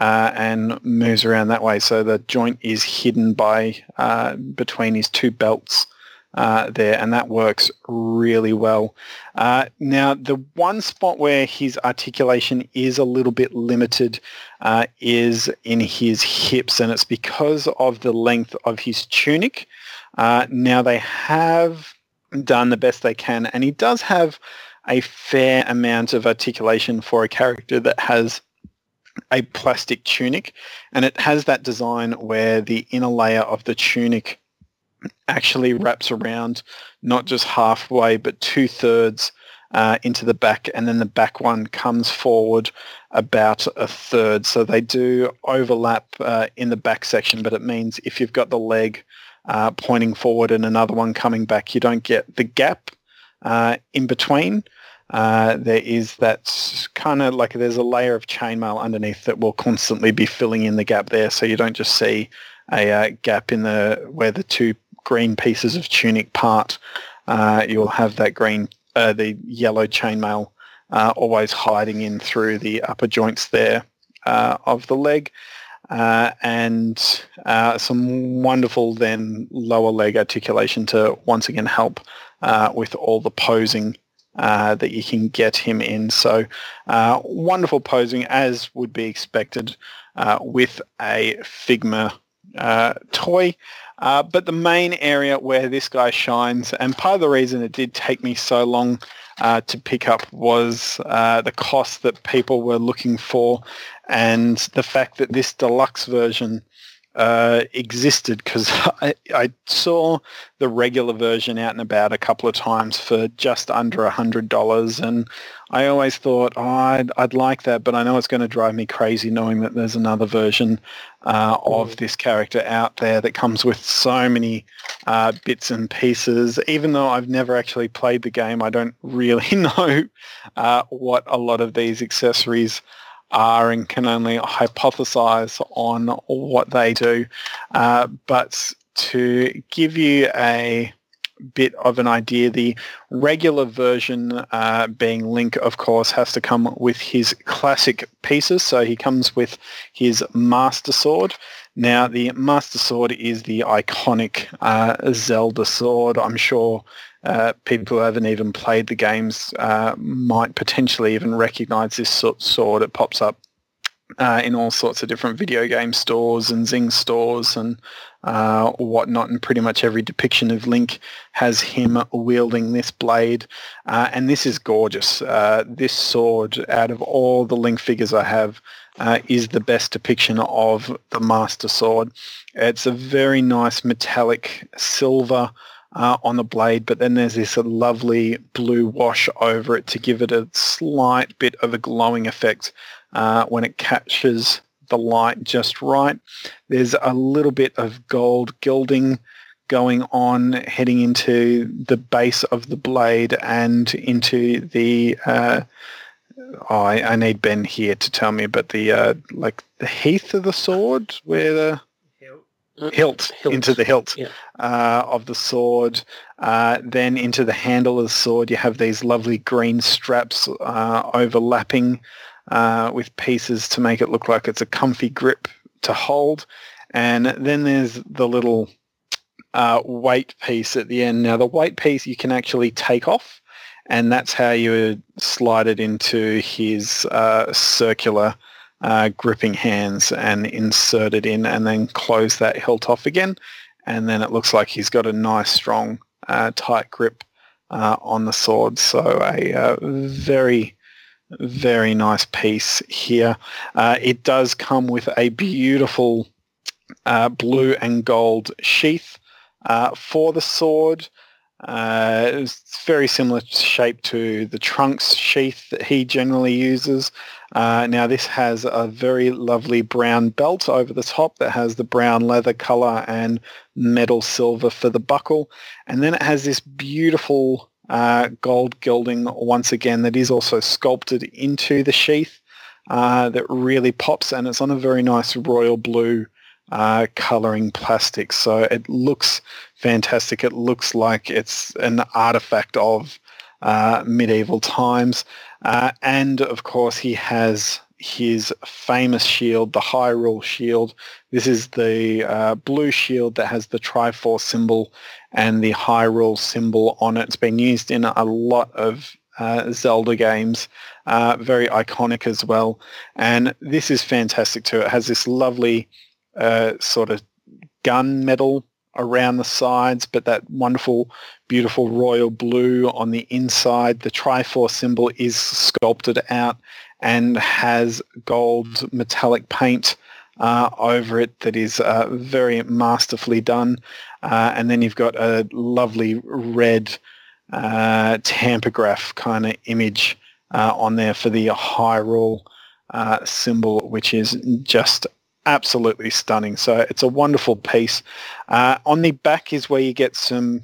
uh, and moves around that way. So the joint is hidden by uh, between his two belts uh, there, and that works really well. Now, the one spot where his articulation is a little bit limited is in his hips, and it's because of the length of his tunic. now, they have done the best they can, and he does have a fair amount of articulation for a character that has a plastic tunic and it has that design where the inner layer of the tunic actually wraps around not just halfway but two-thirds uh, into the back and then the back one comes forward about a third. So they do overlap uh, in the back section but it means if you've got the leg uh, pointing forward and another one coming back you don't get the gap uh, in between. Uh, there is that kind of like there's a layer of chainmail underneath that will constantly be filling in the gap there, so you don't just see a uh, gap in the where the two green pieces of tunic part. Uh, you'll have that green, uh, the yellow chainmail uh, always hiding in through the upper joints there of the leg. Uh, and uh, some wonderful then lower leg articulation to once again help uh, with all the posing uh, that you can get him in. So uh, wonderful posing as would be expected uh, with a Figma uh, toy. Uh, but the main area where this guy shines, and part of the reason it did take me so long to pick up was the cost that people were looking for and the fact that this deluxe version uh, existed because I, I, saw the regular version out and about a couple of times for just under a hundred dollars, and I always thought, oh, I'd, I'd, like that, but I know it's going to drive me crazy knowing that there's another version uh, of mm. this character out there that comes with so many uh, bits and pieces. Even though I've never actually played the game, I don't really know uh, what a lot of these accessories are and can only hypothesize on what they do. Uh, but to give you a bit of an idea, the regular version uh, being Link, of course, has to come with his classic pieces. So he comes with his Master Sword. Now, the Master Sword is the iconic uh, Zelda sword. I'm sure uh, people who haven't even played the games uh, might potentially even recognize this sword. It pops up uh, in all sorts of different video game stores and Zing stores and uh, whatnot, and pretty much every depiction of Link has him wielding this blade, uh, and this is gorgeous. Uh, this sword, out of all the Link figures I have, uh, is the best depiction of the Master Sword. It's a very nice metallic silver uh, on the blade, but then there's this lovely blue wash over it to give it a slight bit of a glowing effect uh, when it catches the light just right. There's a little bit of gold gilding going on heading into the base of the blade and into the uh, oh, I, I, need Ben here to tell me about the uh, like the heath of the sword where the hilt, hilt, into the hilt yeah. uh, of the sword uh, then into the handle of the sword you have these lovely green straps uh, overlapping uh, with pieces to make it look like it's a comfy grip to hold. And then there's the little uh, weight piece at the end. Now the weight piece you can actually take off and that's how you slide it into his uh, circular uh, gripping hands and insert it in and then close that hilt off again. And then it looks like he's got a nice, strong, uh, tight grip uh, on the sword. So a uh, very very nice piece here. Uh, it does come with a beautiful uh, blue and gold sheath for the sword. It's very similar shape to the Trunks sheath that he generally uses. Uh, now this has a very lovely brown belt over the top that has the brown leather color and metal silver for the buckle. And then it has this beautiful uh, gold gilding once again that is also sculpted into the sheath uh, that really pops and it's on a very nice royal blue uh, coloring plastic. So it looks fantastic. It looks like it's an artifact of uh, medieval times. Uh, and of course he has his famous shield, the Hyrule shield. This is the uh, blue shield that has the Triforce symbol and the Hyrule symbol on it. It's been used in a lot of uh, Zelda games, uh, very iconic as well. And this is fantastic too. It has this lovely uh, sort of gun metal around the sides, but that wonderful, beautiful royal blue on the inside. The Triforce symbol is sculpted out and has gold metallic paint uh, over it that is uh, very masterfully done. Uh, and then you've got a lovely red uh, tampograph kind of image uh, on there for the Hyrule uh, symbol, which is just absolutely stunning. So it's a wonderful piece. on the back is where you get some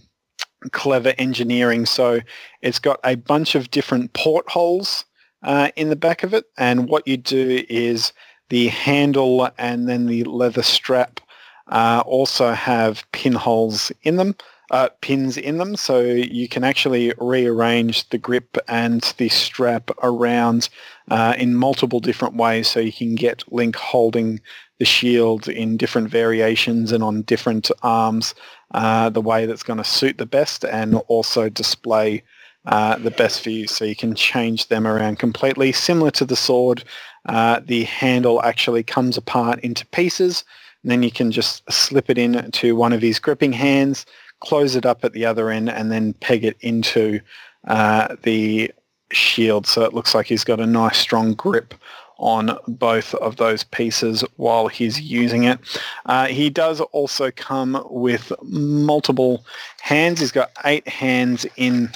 clever engineering. So it's got a bunch of different portholes uh, in the back of it. And what you do is the handle and then the leather strap uh, also have pinholes in them, uh, pins in them, so you can actually rearrange the grip and the strap around uh, in multiple different ways so you can get Link holding the shield in different variations and on different arms uh, the way that's going to suit the best and also display uh, the best for you so you can change them around completely. Similar to the sword, uh, the handle actually comes apart into pieces and then you can just slip it into one of his gripping hands, close it up at the other end and then peg it into uh, the shield so it looks like he's got a nice strong grip on both of those pieces while he's using it. Uh, he does also come with multiple hands. He's got eight hands in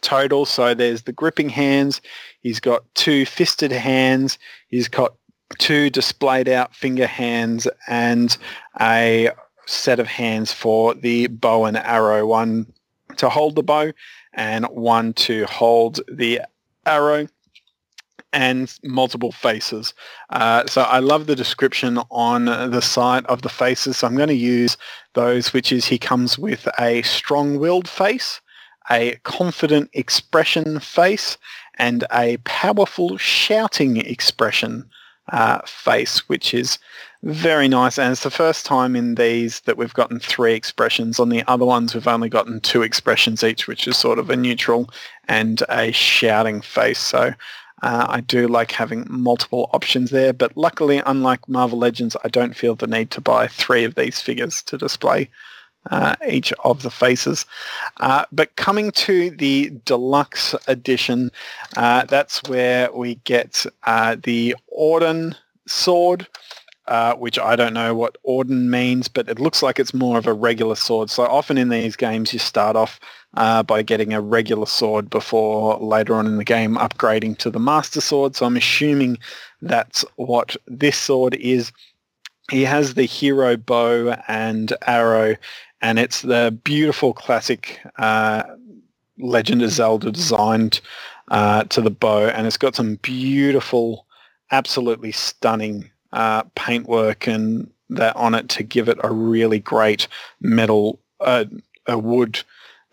total. So there's the gripping hands. He's got two fisted hands. He's got two displayed out finger hands and a set of hands for the bow and arrow. One to hold the bow and one to hold the arrow. And multiple faces. Uh, so I love the description on the site of the faces. So I'm going to use those, which is he comes with a strong-willed face, a confident expression face, and a powerful shouting expression uh, face, which is very nice. And it's the first time in these that we've gotten three expressions. On the other ones, we've only gotten two expressions each, which is sort of a neutral and a shouting face. So uh, I do like having multiple options there, but luckily, unlike Marvel Legends, I don't feel the need to buy three of these figures to display uh, each of the faces. Uh, but coming to the deluxe edition, uh, that's where we get uh, the Ordon sword, uh, which I don't know what Ordon means, but it looks like it's more of a regular sword. So often in these games, you start off uh, by getting a regular sword before later on in the game upgrading to the Master Sword. So I'm assuming that's what this sword is. He has the hero bow and arrow, and it's the beautiful classic uh, Legend of Zelda designed uh, to the bow, and it's got some beautiful, absolutely stunning uh, paintwork and that on it to give it a really great metal, uh, a wood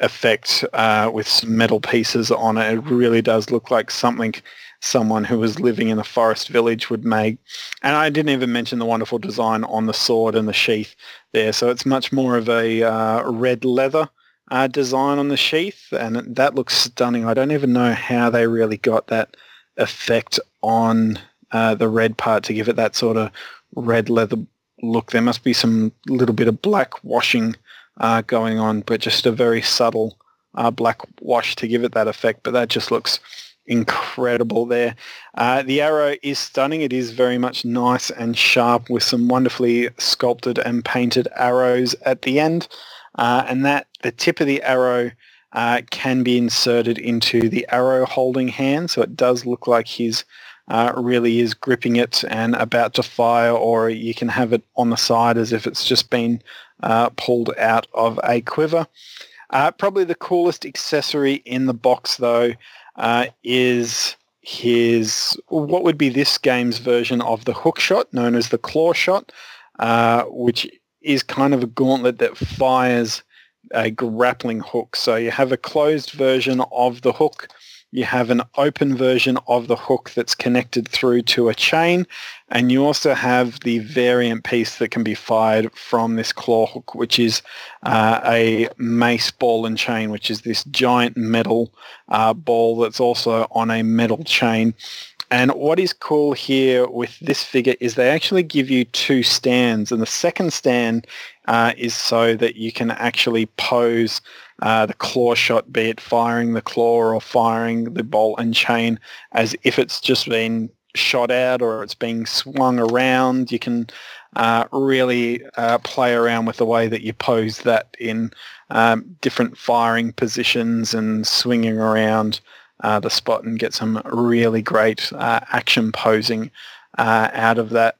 effect uh, with some metal pieces on it. It really does look like something someone who was living in a forest village would make. And I didn't even mention the wonderful design on the sword and the sheath there. So it's much more of a uh, red leather uh, design on the sheath, and that looks stunning. I don't even know how they really got that effect on uh, the red part to give it that sort of red leather look. There must be some little bit of black washing uh, going on, but just a very subtle uh, black wash to give it that effect. But that just looks incredible there. Uh, the arrow is stunning. It is very much nice and sharp with some wonderfully sculpted and painted arrows at the end. Uh, and that the tip of the arrow uh, can be inserted into the arrow holding hand. So it does look like he's uh, really is gripping it and about to fire, or you can have it on the side as if it's just been uh, pulled out of a quiver. Uh, probably the coolest accessory in the box, though, uh, is his what would be this game's version of the hook shot, known as the claw shot, uh, which is kind of a gauntlet that fires a grappling hook. So you have a closed version of the hook you have an open version of the hook that's connected through to a chain, and you also have the variant piece that can be fired from this claw hook, which is uh, a mace ball and chain, which is this giant metal uh, ball that's also on a metal chain. And what is cool here with this figure is they actually give you two stands, and the second stand uh, is so that you can actually pose uh, the claw shot, be it firing the claw or firing the bolt and chain as if it's just been shot out or it's being swung around. You can uh, really uh, play around with the way that you pose that in um, different firing positions and swinging around uh, the spot and get some really great uh, action posing uh, out of that.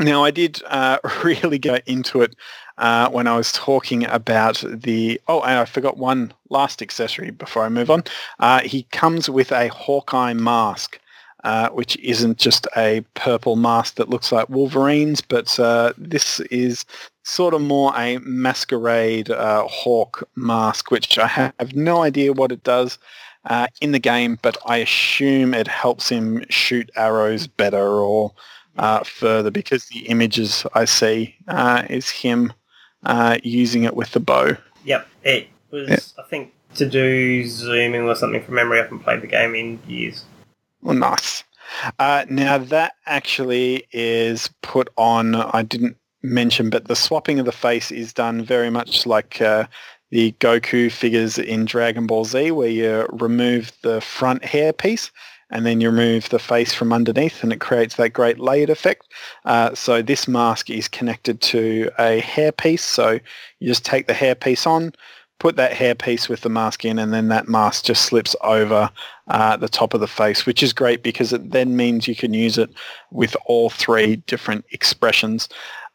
Now, I did uh, really go into it uh, when I was talking about the... Oh, and I forgot one last accessory before I move on. Uh, he comes with a Hawkeye mask, uh, which isn't just a purple mask that looks like Wolverine's, but uh, this is sort of more a masquerade uh, hawk mask, which I have no idea what it does. In the game, but I assume it helps him shoot arrows better or uh, further because the images I see uh, is him uh, using it with the bow. Yep, it was. I think to do zooming or something from memory. I haven't played the game in years. Well, nice. Uh, now that actually is put on. I didn't mention, but the swapping of the face is done very much like uh, the Goku figures in Dragon Ball Z, where you remove the front hair piece and then you remove the face from underneath and it creates that great layered effect. Uh, so this mask is connected to a hairpiece. So you just take the hairpiece on, put that hairpiece with the mask in, and then that mask just slips over uh, the top of the face, which is great because it then means you can use it with all three different expressions.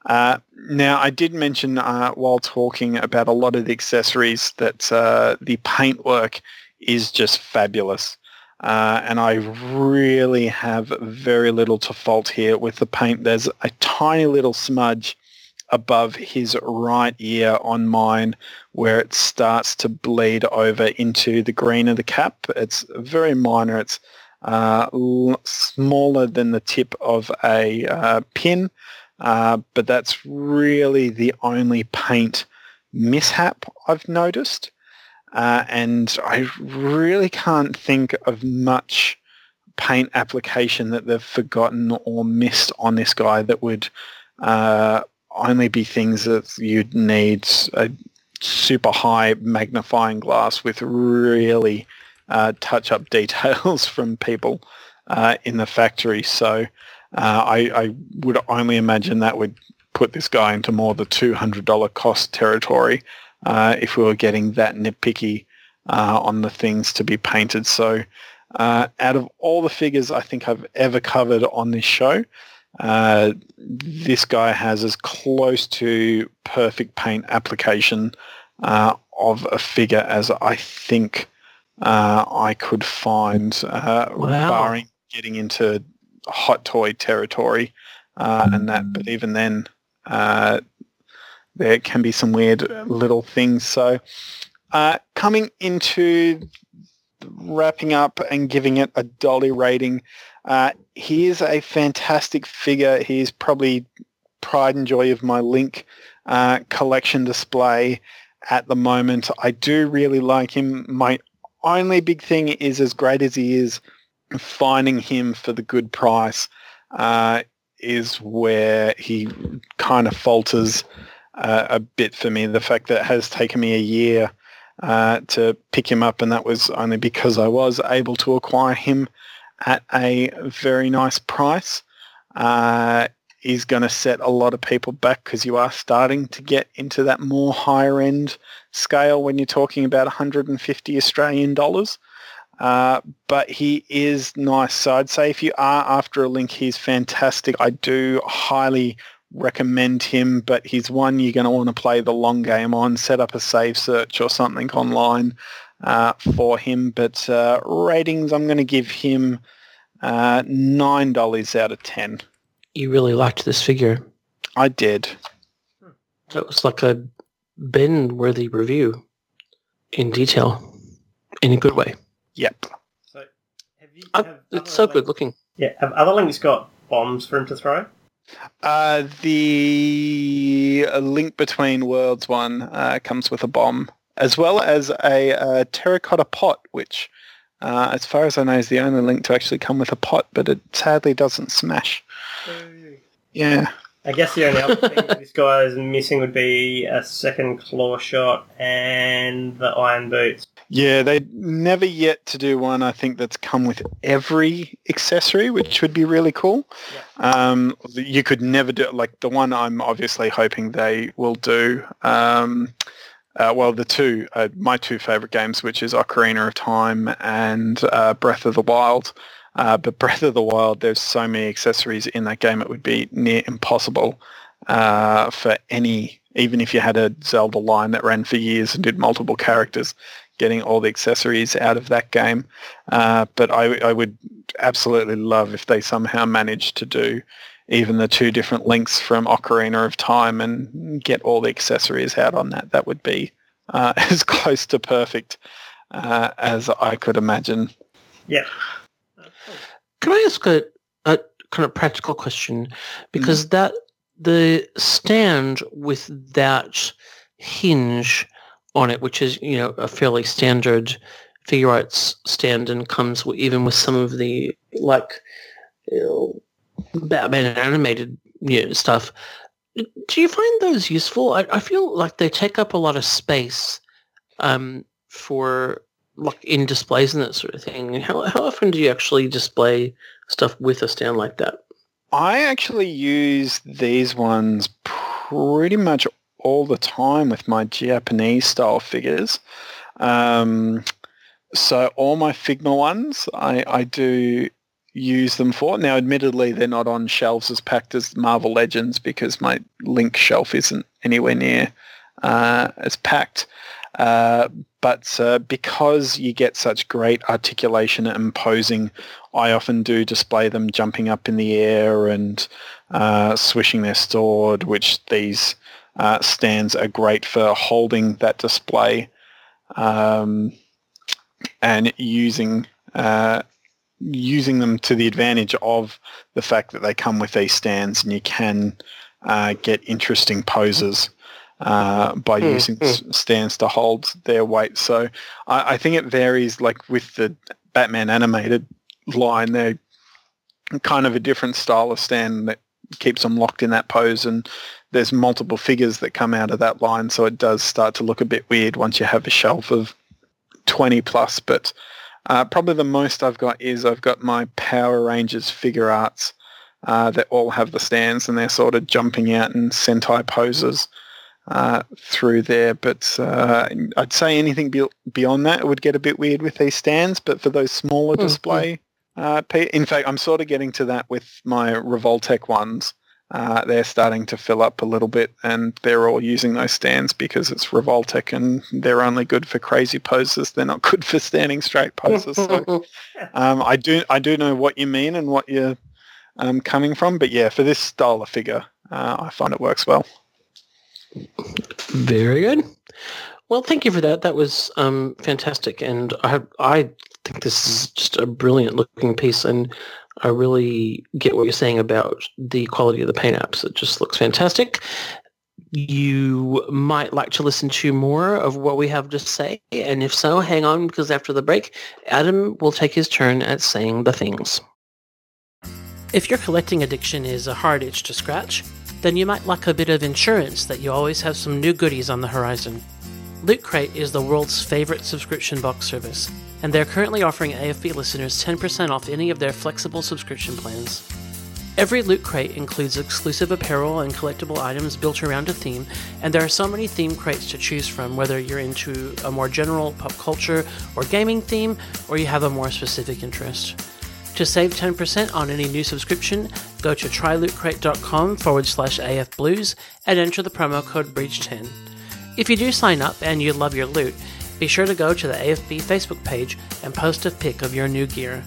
Uh, now, I did mention uh, while talking about a lot of the accessories that uh, the paintwork is just fabulous. Uh, and I really have very little to fault here with the paint. There's a tiny little smudge above his right ear on mine where it starts to bleed over into the green of the cap. It's very minor. It's uh, l- smaller than the tip of a uh, pin, uh, but that's really the only paint mishap I've noticed. Uh, and I really can't think of much paint application that they've forgotten or missed on this guy that would uh, only be things that you'd need a super high magnifying glass with really uh, touch-up details from people uh, in the factory. So uh, I, I, would only imagine that would put this guy into more the $200 cost territory uh, if we were getting that nitpicky uh, on the things to be painted. So uh, out of all the figures I think I've ever covered on this show, uh, this guy has as close to perfect paint application uh, of a figure as I think uh, I could find, uh, wow. barring getting into hot toy territory and that. But even then, there can be some weird little things. So coming into wrapping up and giving it a dolly rating, uh, he is a fantastic figure. He's probably pride and joy of my Link uh, collection display at the moment. I do really like him. My only big thing is as great as he is, finding him for the good price uh, is where he kind of falters uh, a bit for me. The fact that it has taken me a year uh, to pick him up, and that was only because I was able to acquire him at a very nice price uh, is going to set a lot of people back because you are starting to get into that more higher end scale when you're talking about 150 Australian dollars. Uh, but he is nice. So I'd say if you are after a link, he's fantastic. I do highly recommend him, but he's one you're going to want to play the long game on, set up a save search or something online uh, for him. But uh, ratings, I'm going to give him uh, nine dollars out of ten. You really liked this figure. I did. That was like a Ben-worthy review in detail, in a good way. Yep. So, have you? Have it's so good looking. Yeah. Have other links got bombs for him to throw? Uh, the link between worlds one uh, comes with a bomb as well as a, a terracotta pot, which, uh, as far as I know, is the only link to actually come with a pot, but it sadly doesn't smash. Yeah. I guess the only other thing this guy is missing would be a second claw shot and the iron boots. Yeah, they never yet to do one. I think that's come with every accessory, which would be really cool. Yeah. Um, you could never do like the one I'm obviously hoping they will do. Um, uh, well, the two, uh, my two favorite games, which is Ocarina of Time and uh, Breath of the Wild. Uh, but Breath of the Wild, there's so many accessories in that game, it would be near impossible uh, for any, even if you had a Zelda line that ran for years and did multiple characters, getting all the accessories out of that game. Uh, but I, I would absolutely love if they somehow managed to do even the two different links from Ocarina of Time and get all the accessories out on that. That would be uh, as close to perfect uh, as I could imagine. Yeah. Can I ask a, a kind of practical question? Because mm. that the stand with that hinge on it, which is you know a fairly standard Figuarts stand, and comes even with some of the like you know, Batman animated you know, stuff. Do you find those useful? I, I feel like they take up a lot of space um, for like in displays and that sort of thing. How how often do you actually display stuff with a stand like that? I actually use these ones pretty much all the time with my Japanese style figures. Um, so all my Figma ones, I, I do use them for. Now, admittedly, they're not on shelves as packed as Marvel Legends because my Link shelf isn't anywhere near uh, as packed. Uh, but uh, because you get such great articulation and posing, I often do display them jumping up in the air and uh, swishing their sword, which these uh, stands are great for holding that display um, and using uh, using them to the advantage of the fact that they come with these stands and you can uh, get interesting poses uh, by mm, using mm. stands to hold their weight. So I, I, think it varies. Like with the Batman animated line, they're kind of a different style of stand that keeps them locked in that pose and there's multiple figures that come out of that line so it does start to look a bit weird once you have a shelf of 20 plus but uh, probably the most I've got is I've got my Power Rangers Figuarts uh, that all have the stands and they're sort of jumping out in Sentai poses uh, through there. But uh, I'd say anything be- beyond that would get a bit weird with these stands. But for those smaller mm-hmm. display, uh, in fact, I'm sort of getting to that with my Revoltech ones. Uh, they're starting to fill up a little bit and they're all using those stands because it's Revoltech and they're only good for crazy poses. They're not good for standing straight poses. So um, I do I do know what you mean and what you're um, coming from, but yeah, for this style of figure, uh, I find it works well. Very good. Well, thank you for that. That was um, fantastic, and I I think this is just a brilliant looking piece, and I really get what you're saying about the quality of the paint apps. It just looks fantastic. You might like to listen to more of what we have to say, and if so, hang on because after the break, Adam will take his turn at saying the things. If your collecting addiction is a hard itch to scratch, then you might like a bit of insurance that you always have some new goodies on the horizon. Loot Crate is the world's favorite subscription box service and they're currently offering AFB listeners 10% off any of their flexible subscription plans. Every loot crate includes exclusive apparel and collectible items built around a theme, and there are so many theme crates to choose from, whether you're into a more general pop culture or gaming theme, or you have a more specific interest. To save 10% on any new subscription, go to trylootcrate.com forward slash afblues and enter the promo code BREACH10. If you do sign up and you love your loot, be sure to go to the AFB Facebook page and post a pic of your new gear.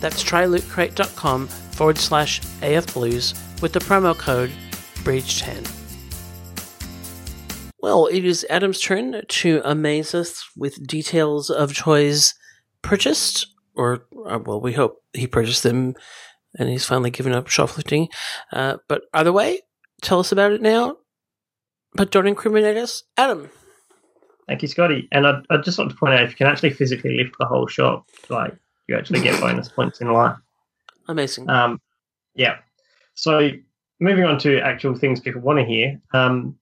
That's trylootcrate.com forward slash AFBlues with the promo code BREACH10. Well, it is Adam's turn to amaze us with details of toys purchased, or, uh, well, we hope he purchased them and he's finally given up shoplifting. Uh, but either way, tell us about it now, but don't incriminate us. Adam. Thank you, Scotty. And I'd, I'd just like to point out if you can actually physically lift the whole shop, like you actually get bonus points in life. Amazing. Um, yeah. So moving on to actual things people want to hear. Um,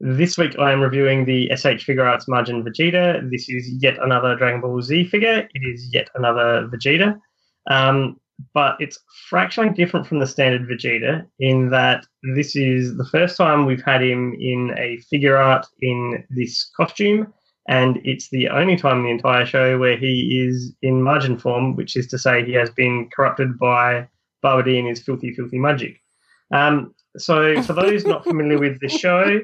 this week I am reviewing the SH Figuarts Majin Vegeta. This is yet another Dragon Ball Z figure. It is yet another Vegeta. Um, but it's fractionally different from the standard Vegeta in that this is the first time we've had him in a figure art in this costume, and it's the only time in the entire show where he is in Majin form, which is to say he has been corrupted by Babidi and his filthy, filthy magic. Um, so, for those not familiar with the show,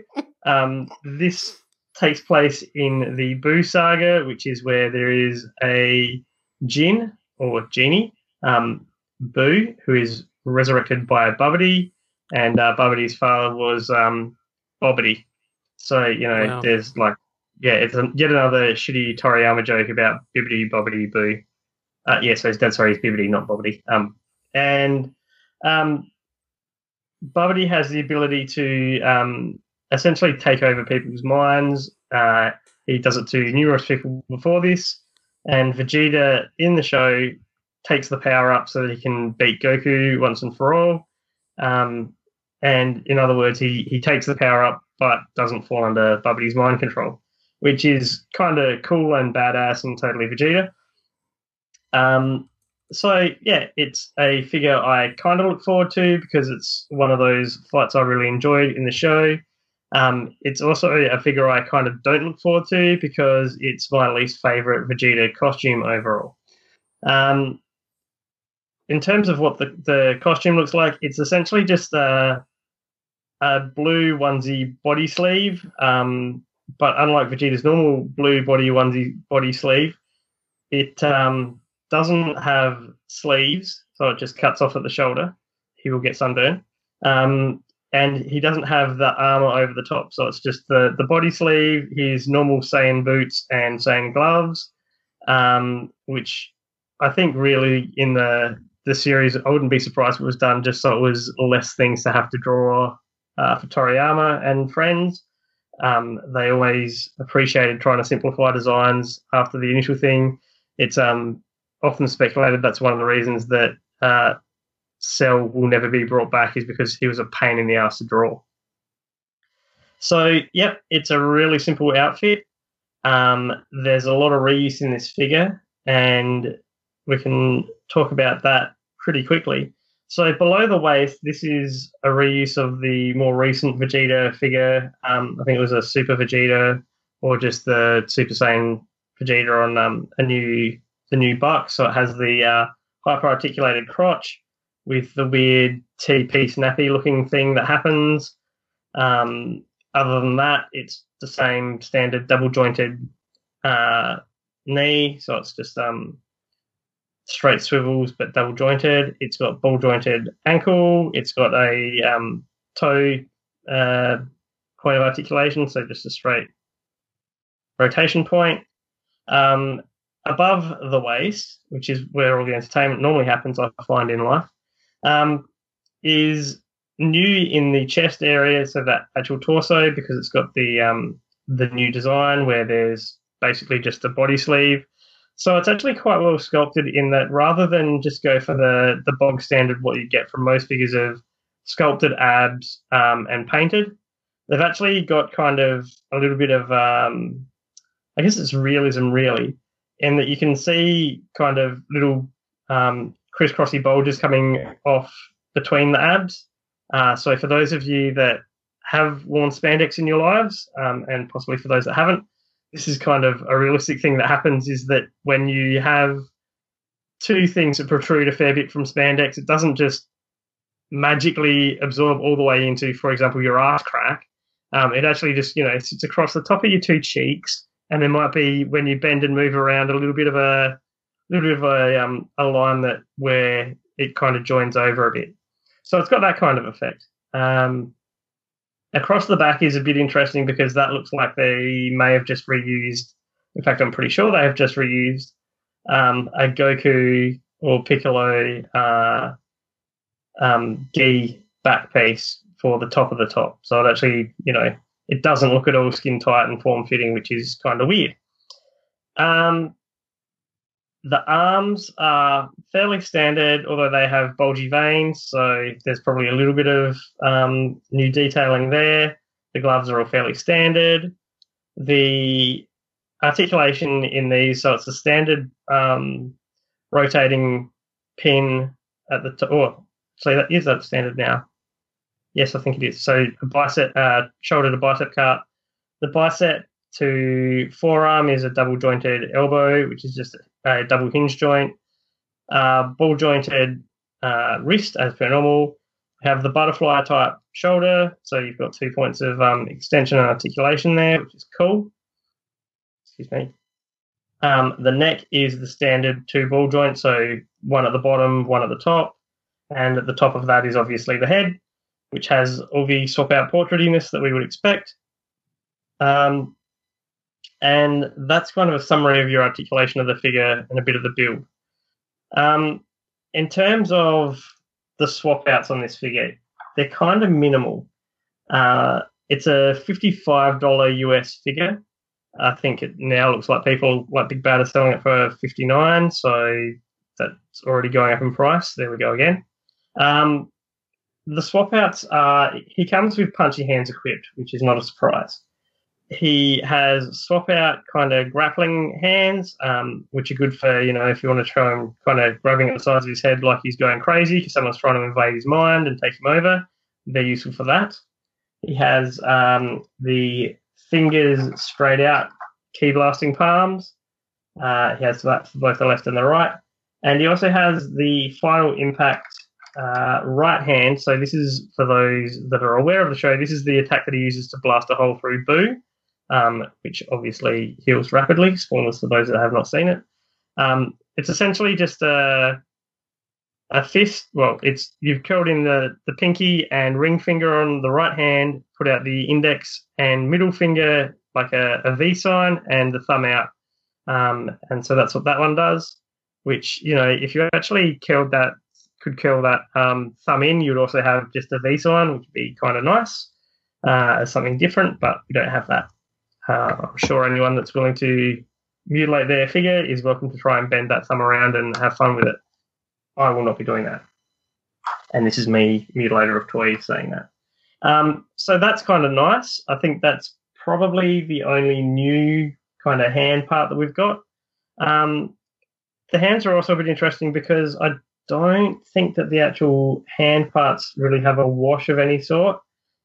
um, this takes place in the Buu saga, which is where there is a Jin or genie um, Buu, who is resurrected by Babidi, and uh, Babidi's father was um, Bobbidi. So you know, wow. there's like, yeah, it's a, yet another shitty Toriyama joke about Bibbidi Bobbity Boo. Uh, yeah, so his dad, sorry, he's Bibbidi, not Bobbity. Um, and um, Babidi has the ability to um, essentially take over people's minds. Uh, he does it to numerous people before this, and Vegeta in the show takes the power up so that he can beat Goku once and for all. Um, and in other words, he, he takes the power up but doesn't fall under Babidi's mind control, which is kind of cool and badass and totally Vegeta. Um, so yeah, it's a figure I kind of look forward to because it's one of those fights I really enjoyed in the show. Um, it's also a figure I kind of don't look forward to because it's my least favorite Vegeta costume overall. Um, in terms of what the, the costume looks like, it's essentially just a, a blue onesie body sleeve, um, but unlike Vegeta's normal blue body onesie body sleeve, it um, doesn't have sleeves, so it just cuts off at the shoulder. He will get sunburn. Um, and he doesn't have the armor over the top, so it's just the, the body sleeve, his normal Saiyan boots and Saiyan gloves, um, which I think really in the the series, I wouldn't be surprised if it was done just so it was less things to have to draw uh, for Toriyama and friends. Um, they always appreciated trying to simplify designs after the initial thing. It's um, often speculated that's one of the reasons that uh, Cell will never be brought back is because he was a pain in the ass to draw. So, yep, it's a really simple outfit. Um, there's a lot of reuse in this figure, and we can talk about that pretty quickly. So below the waist, this is a reuse of the more recent Vegeta figure. Um, I think it was a Super Vegeta or just the Super Saiyan Vegeta on um, a new the new buck. So it has the uh, hyper articulated crotch with the weird TP snappy looking thing that happens. Um, other than that, it's the same standard double jointed uh, knee. So it's just um, straight swivels but double jointed. It's got ball jointed ankle. It's got a um, toe uh, point of articulation, so just a straight rotation point. Um, above the waist, which is where all the entertainment normally happens, I find in life, um, is new in the chest area, so that actual torso, because it's got the um, the new design where there's basically just a body sleeve. So it's actually quite well sculpted in that rather than just go for the the bog standard what you get from most figures of sculpted abs um, and painted, they've actually got kind of a little bit of um, I guess it's realism really, in that you can see kind of little um, crisscrossy bulges coming off between the abs. Uh, so for those of you that have worn spandex in your lives, um, and possibly for those that haven't, this is kind of a realistic thing that happens is that when you have two things that protrude a fair bit from spandex, it doesn't just magically absorb all the way into, for example, your ass crack. Um, it actually just, you know, sits across the top of your two cheeks, and there might be when you bend and move around a little bit of a little bit of a um, a line that where it kind of joins over a bit. So it's got that kind of effect. Um, Across the back is a bit interesting because that looks like they may have just reused. In fact, I'm pretty sure they have just reused um, a Goku or Piccolo uh, um, gi back piece for the top of the top. So it actually, you know, it doesn't look at all skin tight and form fitting, which is kind of weird. Um, the arms are fairly standard, although they have bulgy veins, so there's probably a little bit of um, new detailing there. The gloves are all fairly standard. The articulation in these, so it's a standard um, rotating pin at the top. Oh, so that is that standard now. Yes, I think it is. So a bicep, uh, shoulder to bicep cart. The bicep to forearm is a double jointed elbow, which is just a double hinge joint. Uh, ball jointed uh, wrist as per normal. Have the butterfly type shoulder, so you've got two points of um, extension and articulation there, which is cool. Excuse me. Um, the neck is the standard two ball joint, so one at the bottom, one at the top, and at the top of that is obviously the head, which has all the swap out portraitiness that we would expect. Um, and that's kind of a summary of your articulation of the figure and a bit of the build. Um, in terms of the swap outs on this figure, they're kind of minimal. Uh, it's a $55 US figure. I think it now looks like people like Big Bad are selling it for 59 so that's already going up in price. There we go again. Um, the swap outs are, he comes with punchy hands equipped, which is not a surprise he has swap out kind of grappling hands, um, which are good for, you know, if you want to try him kind of grabbing at the sides of his head like he's going crazy because someone's trying to invade his mind and take him over. They're useful for that. He has um, the fingers straight out ki blasting palms. Uh, he has that for both the left and the right. And he also has the final impact uh, right hand. So this is for those that are aware of the show. This is the attack that he uses to blast a hole through Buu um, which obviously heals rapidly. Spoilers for those that have not seen it. Um, it's essentially just a a fist. Well, it's you've curled in the the pinky and ring finger on the right hand, put out the index and middle finger like a, a V sign, and the thumb out. Um, and so that's what that one does. Which you know, if you actually curled that, could curl that um, thumb in, you'd also have just a V sign, which would be kind of nice uh, as something different. But we don't have that. Uh, I'm sure anyone that's willing to mutilate their figure is welcome to try and bend that thumb around and have fun with it. I will not be doing that. And this is me, mutilator of toys, saying that. Um, so that's kind of nice. I think that's probably the only new kind of hand part that we've got. Um, the hands are also a bit interesting because I don't think that the actual hand parts really have a wash of any sort.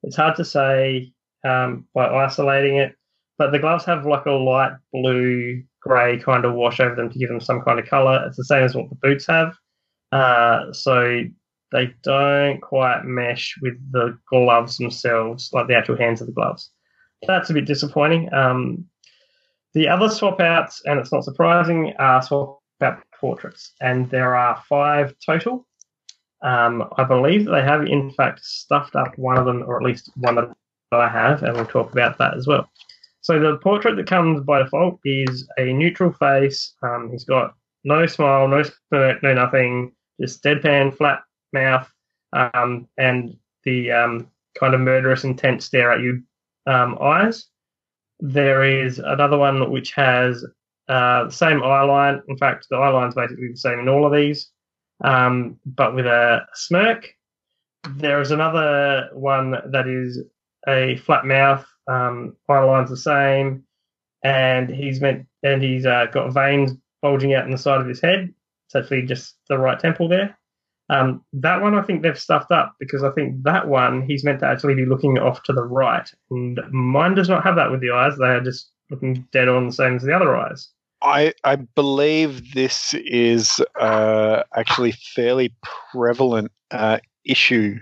It's hard to say um, by isolating it, but the gloves have like a light blue grey kind of wash over them to give them some kind of colour. It's the same as what the boots have. Uh, so they don't quite mesh with the gloves themselves, like the actual hands of the gloves. That's a bit disappointing. Um, the other swap outs, and it's not surprising, are swap out portraits, and there are five total. Um, I believe they have, in fact, stuffed up one of them, or at least one that I have, and we'll talk about that as well. So the portrait that comes by default is a neutral face. Um, he's got no smile, no smirk, no nothing, just deadpan, flat mouth, um, and the um, kind of murderous, intense stare at you um, eyes. There is another one which has uh, same eye line. In fact, the eye line is basically the same in all of these, um, but with a smirk. There is another one that is a flat mouth um, line's the same, and he's meant and he's uh, got veins bulging out in the side of his head. It's actually just the right temple there. Um, that one I think they've stuffed up because I think that one he's meant to actually be looking off to the right, and mine does not have that with the eyes. They are just looking dead on the same as the other eyes. I, I believe this is uh, actually fairly prevalent uh, issue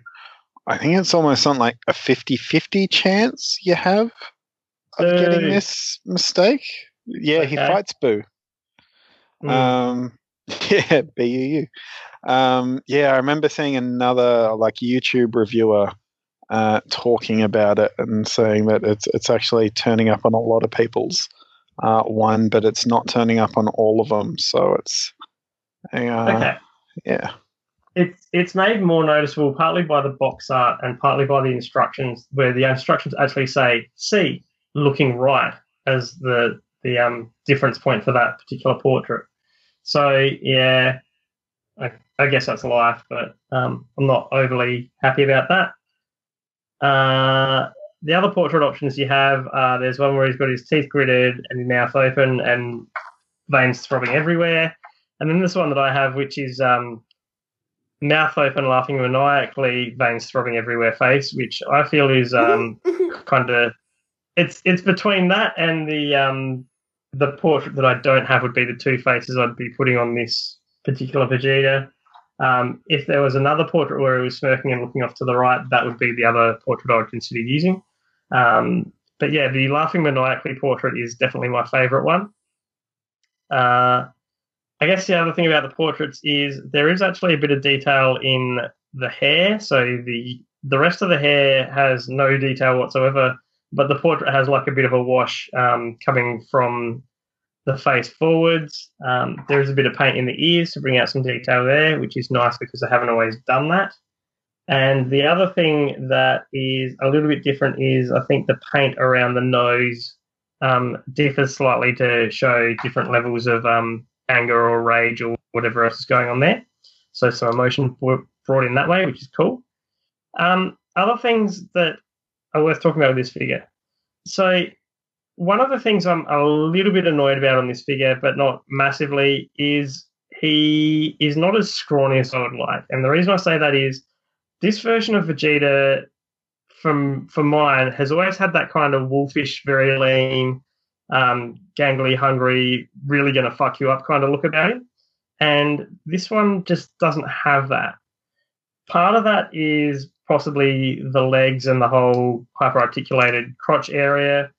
I think it's almost on like a 50 50 chance you have of getting this mistake. Yeah, okay. he fights Buu. Mm. Um, yeah, BUU. Um, yeah, I remember seeing another like YouTube reviewer uh, talking about it and saying that it's it's actually turning up on a lot of people's uh, one, but it's not turning up on all of them. So it's uh, okay. yeah it's it's made more noticeable partly by the box art and partly by the instructions, where the instructions actually say "see looking right" as the the um, difference point for that particular portrait. So yeah, I, I guess that's life, but um, I'm not overly happy about that. Uh, the other portrait options you have, uh, there's one where he's got his teeth gritted and his mouth open and veins throbbing everywhere. And then this one that I have, which is um, mouth open, laughing maniacally, veins throbbing everywhere face, which I feel is um, kind of it's it's between that and the um, the portrait that I don't have would be the two faces I'd be putting on this particular Vegeta. Um, if there was another portrait where he was smirking and looking off to the right, that would be the other portrait I would consider using. Um, but yeah, the laughing maniacally portrait is definitely my favourite one. Uh, I guess the other thing about the portraits is there is actually a bit of detail in the hair. So the the rest of the hair has no detail whatsoever, but the portrait has like a bit of a wash um, coming from the face forwards. Um, there is a bit of paint in the ears to bring out some detail there, which is nice because I haven't always done that. And the other thing that is a little bit different is I think the paint around the nose um, differs slightly to show different levels of um, anger or rage or whatever else is going on there. So some emotion brought in that way, which is cool. Um, other things that are worth talking about with this figure. So one of the things I'm a little bit annoyed about on this figure, but not massively, is he is not as scrawny as I would like. And the reason I say that is this version of Vegeta from for mine has always had that kind of wolfish, very lean, um, gangly, hungry, really going to fuck you up kind of look about him. And this one just doesn't have that. Part of that is possibly the legs and the whole hyper articulated crotch area.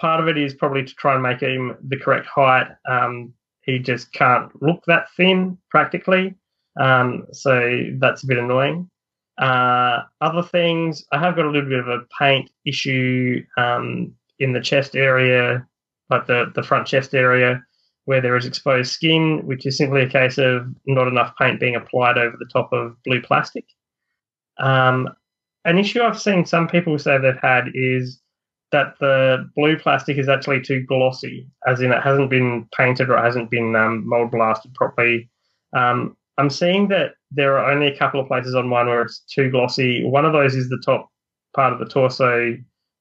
part of it is probably to try and make him the correct height. Um, he just can't look that thin practically, um, so that's a bit annoying. Uh, other things, I have got a little bit of a paint issue um, in the chest area, like the, the front chest area, where there is exposed skin, which is simply a case of not enough paint being applied over the top of blue plastic. Um, an issue I've seen some people say they've had is that the blue plastic is actually too glossy, as in it hasn't been painted or it hasn't been um, mold blasted properly. Um, I'm seeing that there are only a couple of places on mine where it's too glossy. One of those is the top part of the torso,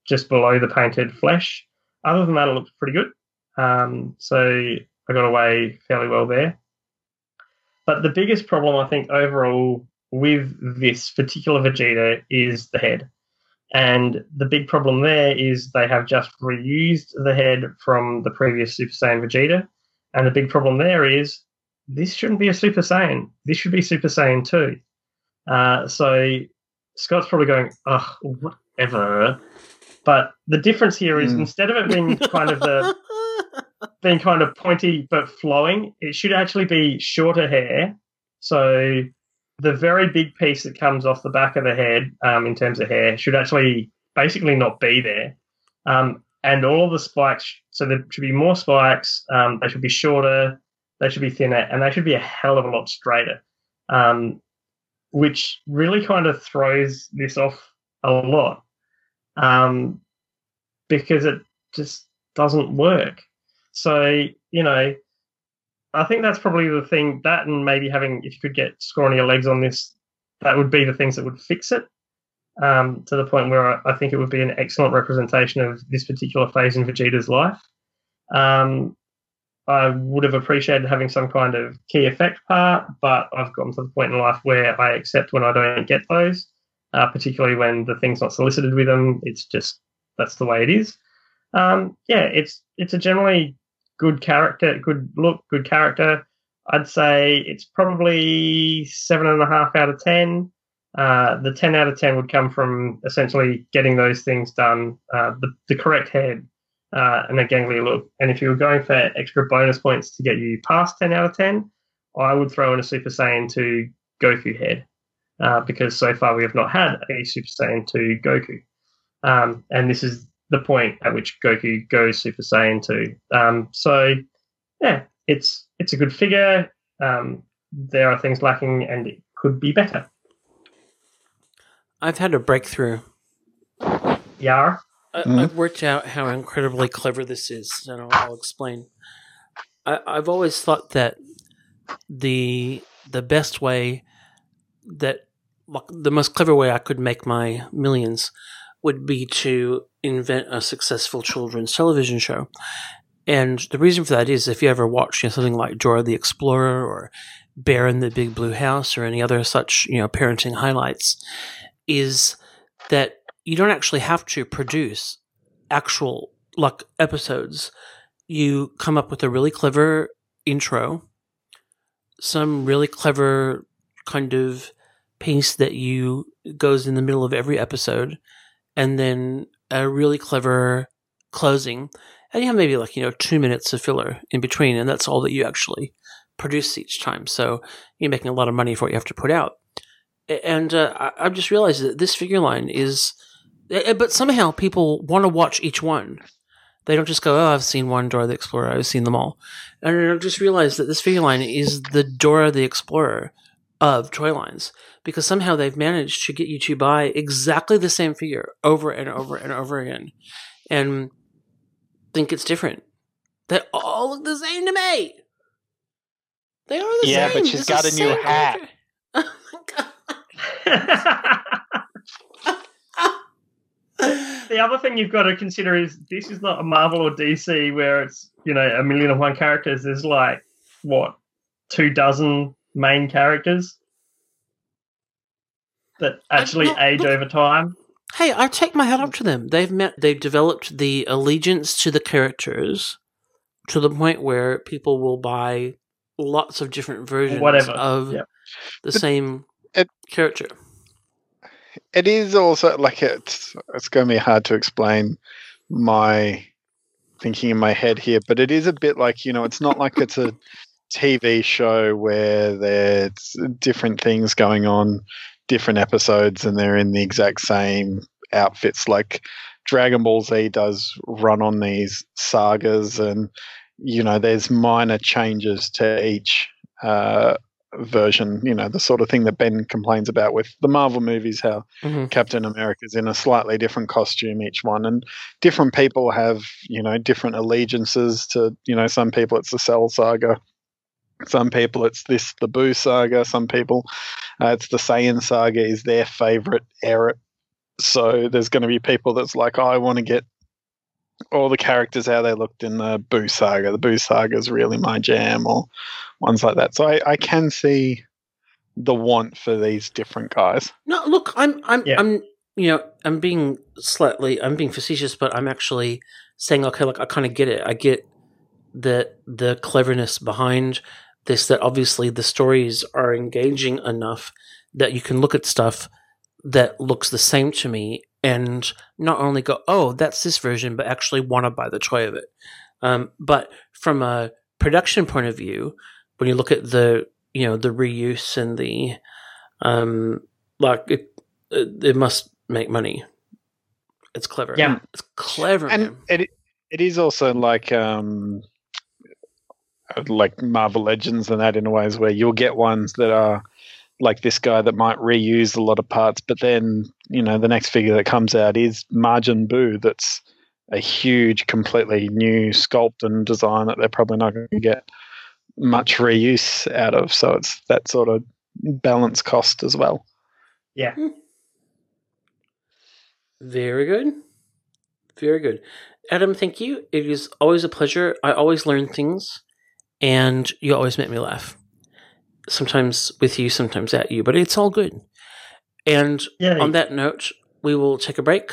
just below the painted flesh. Other than that, it looks pretty good. Um, so I got away fairly well there. But the biggest problem, I think, overall with this particular Vegeta is the head. And the big problem there is they have just reused the head from the previous Super Saiyan Vegeta. And the big problem there is this shouldn't be a Super Saiyan. This should be Super Saiyan 2. Uh, so Scott's probably going, ugh, whatever. But the difference here is mm. instead of it being kind of the being kind of pointy but flowing, it should actually be shorter hair. So the very big piece that comes off the back of the head um, in terms of hair should actually basically not be there. Um, and all of the spikes, so there should be more spikes, um, they should be shorter, they should be thinner, and they should be a hell of a lot straighter, um, which really kind of throws this off a lot um, because it just doesn't work. So, you know, I think that's probably the thing. That and maybe having, if you could get scrawnier legs on this, that would be the things that would fix it. Um, to the point where I think it would be an excellent representation of this particular phase in Vegeta's life. Um, I would have appreciated having some kind of ki effect part, but I've gotten to the point in life where I accept when I don't get those, uh, particularly when the thing's not solicited with them. It's just that's the way it is. Um, yeah, it's it's a generally good character, good look, good character. I'd say it's probably seven and a half out of ten. Uh, the ten out of ten would come from essentially getting those things done, uh, the, the correct head uh, and a gangly look. And if you were going for extra bonus points to get you past ten out of ten, I would throw in a Super Saiyan 2 Goku head uh, because so far we have not had a Super Saiyan 2 Goku, um, and this is the point at which Goku goes Super Saiyan 2. Um, so, yeah, it's it's a good figure. Um, there are things lacking, and it could be better. I've had a breakthrough. Yeah. I, have mm-hmm. worked out how incredibly clever this is, and I'll, I'll explain. I, I've always thought that the the best way that the most clever way I could make my millions would be to invent a successful children's television show. And the reason for that is if you ever watch you know, something like Dora the Explorer or Bear in the Big Blue House or any other such, you know, parenting highlights, is that you don't actually have to produce actual like episodes. You come up with a really clever intro, some really clever kind of piece that you goes in the middle of every episode, and then a really clever closing. And you have maybe like, you know, two minutes of filler in between, and that's all that you actually produce each time. So you're making a lot of money for what you have to put out. And uh, I've just realized that this figure line is, Eh, eh, but somehow people want to watch each one. They don't just go, oh, I've seen one Dora the Explorer, I've seen them all. And I just realized that this figure line is the Dora the Explorer of toy lines because somehow they've managed to get you to buy exactly the same figure over and over and over again and think it's different. They all look the same to me. They are the yeah, same. Yeah, but she's got a new hat. Oh the other thing you've got to consider is this is not a Marvel or DC where it's you know a million and one characters. There's like what two dozen main characters that actually not, age over time. Hey, I take my hat up to them. They've met. They've developed the allegiance to the characters to the point where people will buy lots of different versions Whatever. of yep. the but same it, character. It is also like it's it's going to be hard to explain my thinking in my head here, but it is a bit like you know, it's not like it's a TV show where there's different things going on, different episodes, and they're in the exact same outfits. Like Dragon Ball Z does run on these sagas, and you know, there's minor changes to each uh, version. You know, the sort of thing that Ben complains about with the Marvel movies, how Mhm. Captain America's in a slightly different costume each one, and different people have you know different allegiances to. You know, some people it's the Cell Saga. Some people it's this the Buu saga. Some people uh, it's the Saiyan saga is their favorite era. So there's going to be people that's like, oh, I want to get all the characters how they looked in the Buu saga. The Buu saga is really my jam, or ones like that. So I, I can see the want for these different guys. No, look, I'm, I'm, Yeah. I'm, you know, I'm being slightly, I'm being facetious, but I'm actually saying, okay, like I kind of get it. I get the the cleverness behind this. That obviously the stories are engaging enough that you can look at stuff that looks the same to me and not only go, oh, that's this version, but actually want to buy the toy of it. Um, but from a production point of view, when you look at the, you know, the reuse and the, um, like it, it, it must make money. It's clever. Yeah. it's clever. and it it is also like um like Marvel Legends and that in a ways where you'll get ones that are like this guy that might reuse a lot of parts, but then you know the next figure that comes out is Majin Buu. That's a huge, completely new sculpt and design that they're probably not going to get much reuse out of. So it's that sort of balance cost as well. Yeah. Hmm. Very good. Very good. Adam, thank you. It is always a pleasure. I always learn things, and you always make me laugh. Sometimes with you, sometimes at you, but it's all good. And Yeah. on that note, we will take a break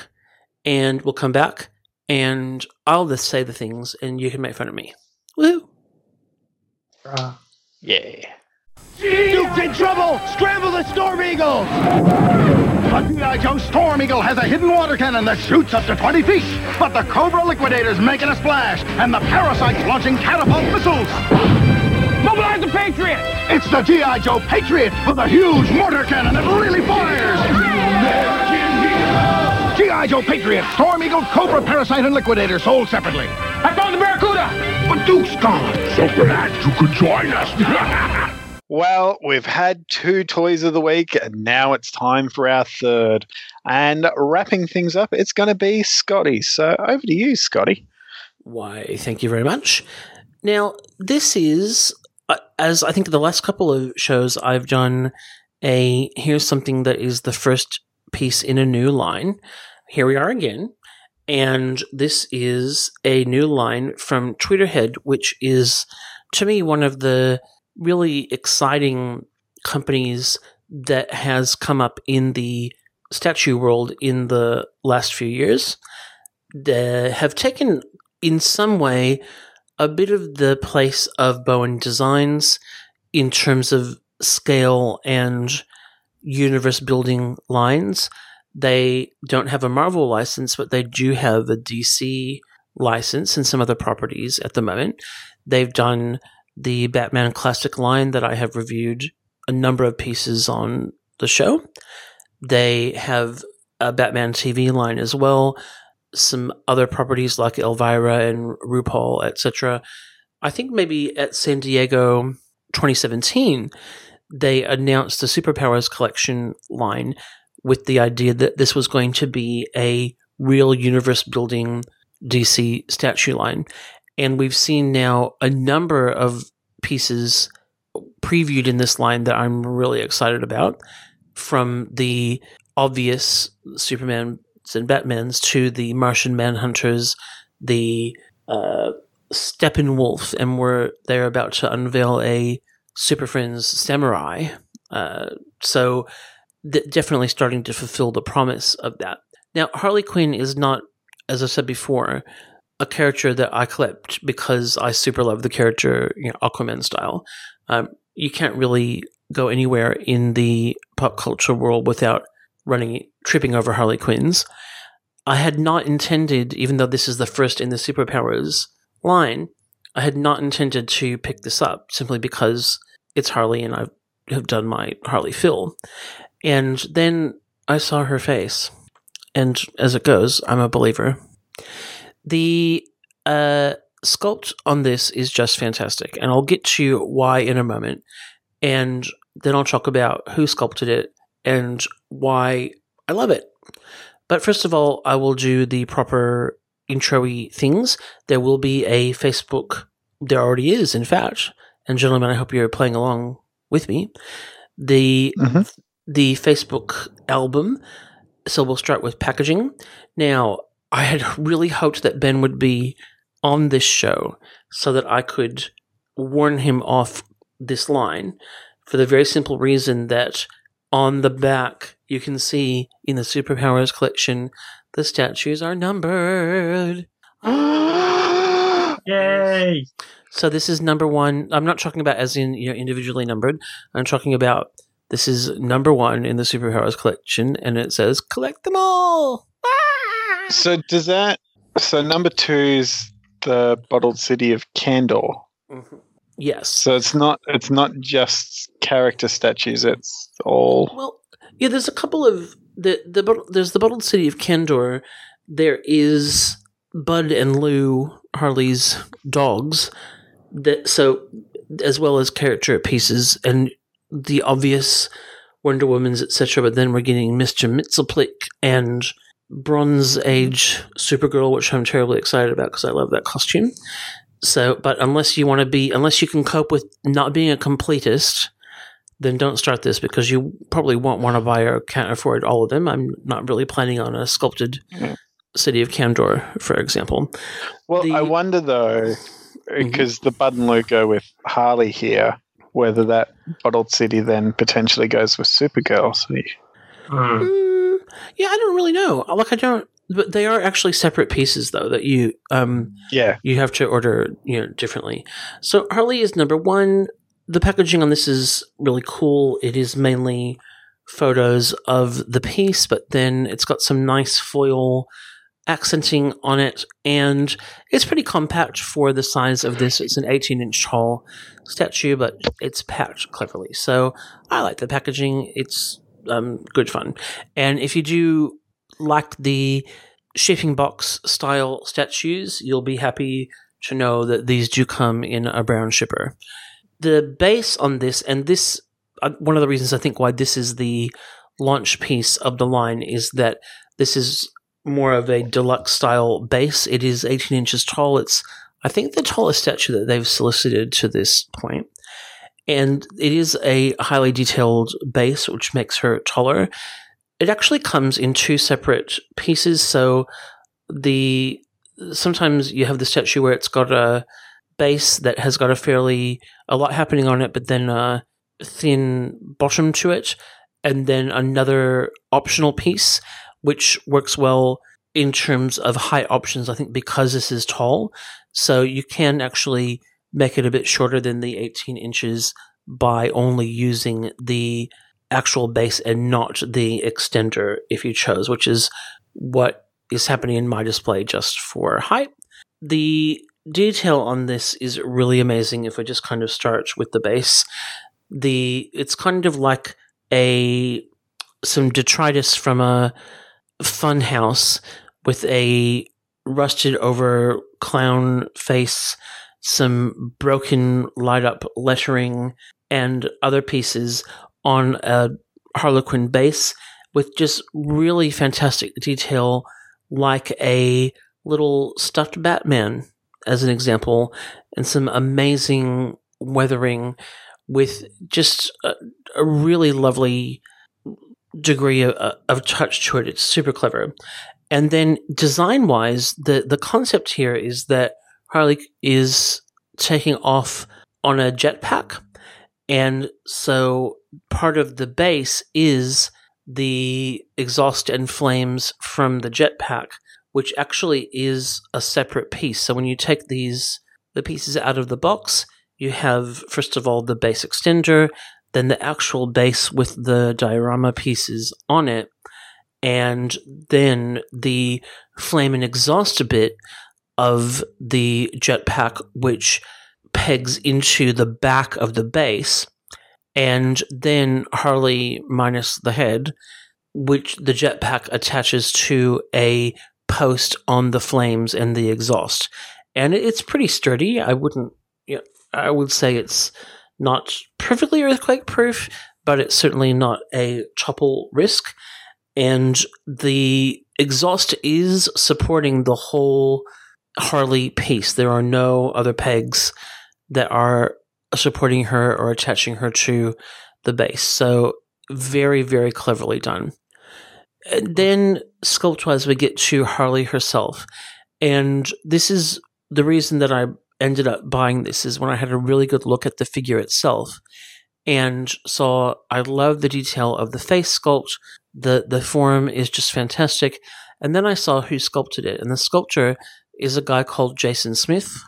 and we'll come back and I'll just say the things and you can make fun of me. Woo! Uh, Yeah. Duke's in trouble! Scramble the Storm Eagle! A G.I. Joe Storm Eagle has a hidden water cannon that shoots up to 20 feet. But the Cobra Liquidator's making a splash, and the Parasite's launching catapult missiles. Mobilize the Patriot! It's the G.I. Joe Patriot with a huge mortar cannon that really fires! G.I. Joe Patriot, Storm Eagle, Cobra, Parasite, and Liquidator sold separately. I found the Barracuda! But Duke's gone, so glad you could join us. Well, we've had two toys of the week, and now it's time for our third. And wrapping things up, it's going to be Scotty. So over to you, Scotty. Why, thank you very much. Now, this is, as I think the last couple of shows I've done, a here's something that is the first piece in a new line. Here we are again. And this is a new line from Tweeterhead, which is, to me, one of the really exciting companies that has come up in the statue world in the last few years. They have taken in some way a bit of the place of Bowen Designs in terms of scale and universe building lines. They don't have a Marvel license, but they do have a DC license and some other properties at the moment. They've done the Batman Classic line that I have reviewed a number of pieces on the show. They have a Batman TV line as well some other properties like Elvira and RuPaul, etc. I think maybe at San Diego 2017, they announced the Superpowers collection line with the idea that this was going to be a real universe building DC statue line. And we've seen now a number of pieces previewed in this line that I'm really excited about from the obvious Superman and Batmans to the Martian Manhunters, the uh, Steppenwolf, and we're they're about to unveil a Super Friends Samurai. Uh, so th- definitely starting to fulfill the promise of that. Now Harley Quinn is not, as I said before, a character that I clipped because I super love the character, you know, Aquaman style. Um, you can't really go anywhere in the pop culture world without running tripping over Harley Quinns. I had not intended, even though this is the first in the superpowers line, I had not intended to pick this up simply because it's Harley and I have done my Harley fill. And then I saw her face. And as it goes, I'm a believer. The uh, sculpt on this is just fantastic. And I'll get to why in a moment. And then I'll talk about who sculpted it and why I love it. But first of all, I will do the proper introy things. There will be a Facebook. There already is, in fact. And gentlemen, I hope you're playing along with me. The Mhm. the Facebook album. So we'll start with packaging. Now, I had really hoped that Ben would be on this show so that I could warn him off this line for the very simple reason that on the back you can see in the Superpowers collection the statues are numbered. Yay! So this is number one. I'm not talking about as in you know individually numbered. I'm talking about this is number one in the superheroes collection, and it says collect them all. Ah! so does that? So number two is the bottled city of Kandor. Mhm. Yes. So it's not it's not just character statues. It's all Well, yeah. There's a couple of the the there's the bottled city of Kandor. There is Bud and Lou Harley's dogs. That so as well as character pieces and the obvious Wonder Woman's etc. But then we're getting Mister Mxyzptlk and Bronze Age Supergirl, which I'm terribly excited about because I love that costume. So, but unless you want to be, unless you can cope with not being a completist, then don't start this because you probably won't want to buy or can't afford all of them. I'm not really planning on a sculpted Yeah. city of Kandor, for example. Well, The- I wonder though, because the Bud and Lou go with Harley here, whether that bottled city then potentially goes with Supergirl. So you- Hmm. Mm, yeah, I don't really know. Like, I don't. But they are actually separate pieces, though, that you um yeah, you have to order you know differently. So Harley is number one. The packaging on this is really cool. It is mainly photos of the piece, but then it's got some nice foil accenting on it, and it's pretty compact for the size of this. It's an 18 inch tall statue, but it's packed cleverly. So I like the packaging. It's um, good fun. And if you do like the shipping box style statues, you'll be happy to know that these do come in a brown shipper. The base on this, and this, uh, one of the reasons I think why this is the launch piece of the line is that this is more of a deluxe style base. It is 18 inches tall. It's, I think, the tallest statue that they've solicited to this point. And it is a highly detailed base, which makes her taller. It actually comes in two separate pieces. So the sometimes you have the statue where it's got a base that has got a fairly a lot happening on it, but then a thin bottom to it, and then another optional piece, which works well in terms of height options. I think because this is tall, so you can actually make it a bit shorter than the 18 inches by only using the actual base and not the extender if you chose, which is what is happening in my display just for height. The detail on this is really amazing if I just kind of start with the base. The it's kind of like a some detritus from a fun house with a rusted over clown face, some broken light up lettering and other pieces on a Harlequin base with just really fantastic detail, like a little stuffed Batman, as an example, and some amazing weathering with just a, a really lovely degree of, of touch to it. It's super clever. And then design wise, the, the concept here is that Harley is taking off on a jetpack. And so part of the base is the exhaust and flames from the jetpack, which actually is a separate piece. So when you take these the pieces out of the box, you have first of all the base extender, then the actual base with the diorama pieces on it, and then the flame and exhaust bit of the jetpack, which pegs into the back of the base, and then Harley minus the head, which the jetpack attaches to a post on the flames and the exhaust. And it's pretty sturdy. I wouldn't, you know, I would say it's not perfectly earthquake proof, but it's certainly not a topple risk. And the exhaust is supporting the whole Harley piece. There are no other pegs that are supporting her or attaching her to the base. So very, very cleverly done. And then sculpt wise, we get to Harley herself. And this is the reason that I ended up buying this is when I had a really good look at the figure itself and saw I love the detail of the face sculpt. The the form is just fantastic. And then I saw who sculpted it. And the sculptor is a guy called Jason Smith,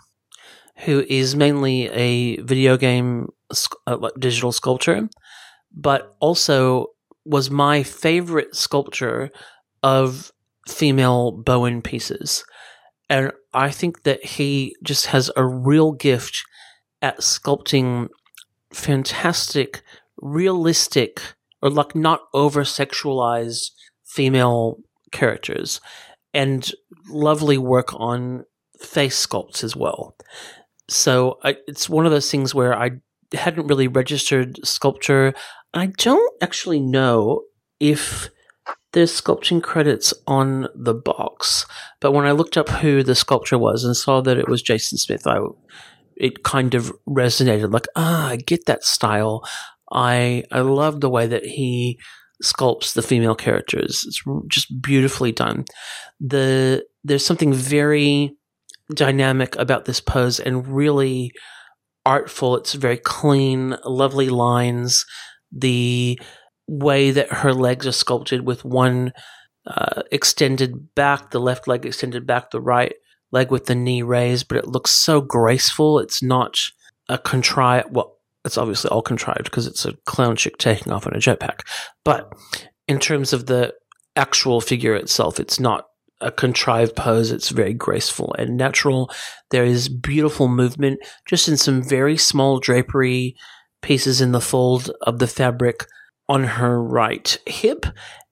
who is mainly a video game uh, digital sculptor, but also was my favorite sculptor of female Bowen pieces. And I think that he just has a real gift at sculpting fantastic, realistic, or like not over sexualized female characters and lovely work on face sculpts as well. So I, it's one of those things where I hadn't really registered sculpture. I don't actually know if there's sculpting credits on the box, but when I looked up who the sculptor was and saw that it was Jason Smith, I it kind of resonated. Like, ah, I get that style. I I love the way that he sculpts the female characters. It's just beautifully done. The there's something very dynamic about this pose and really artful. It's very clean, lovely lines. The way that her legs are sculpted with one uh, extended back, the left leg extended back, the right leg with the knee raised, but it looks so graceful. It's not a contrived, well, it's obviously all contrived because it's a clown chick taking off on a jetpack. But in terms of the actual figure itself, it's not a contrived pose. It's very graceful and natural. There is beautiful movement just in some very small drapery pieces in the fold of the fabric on her right hip.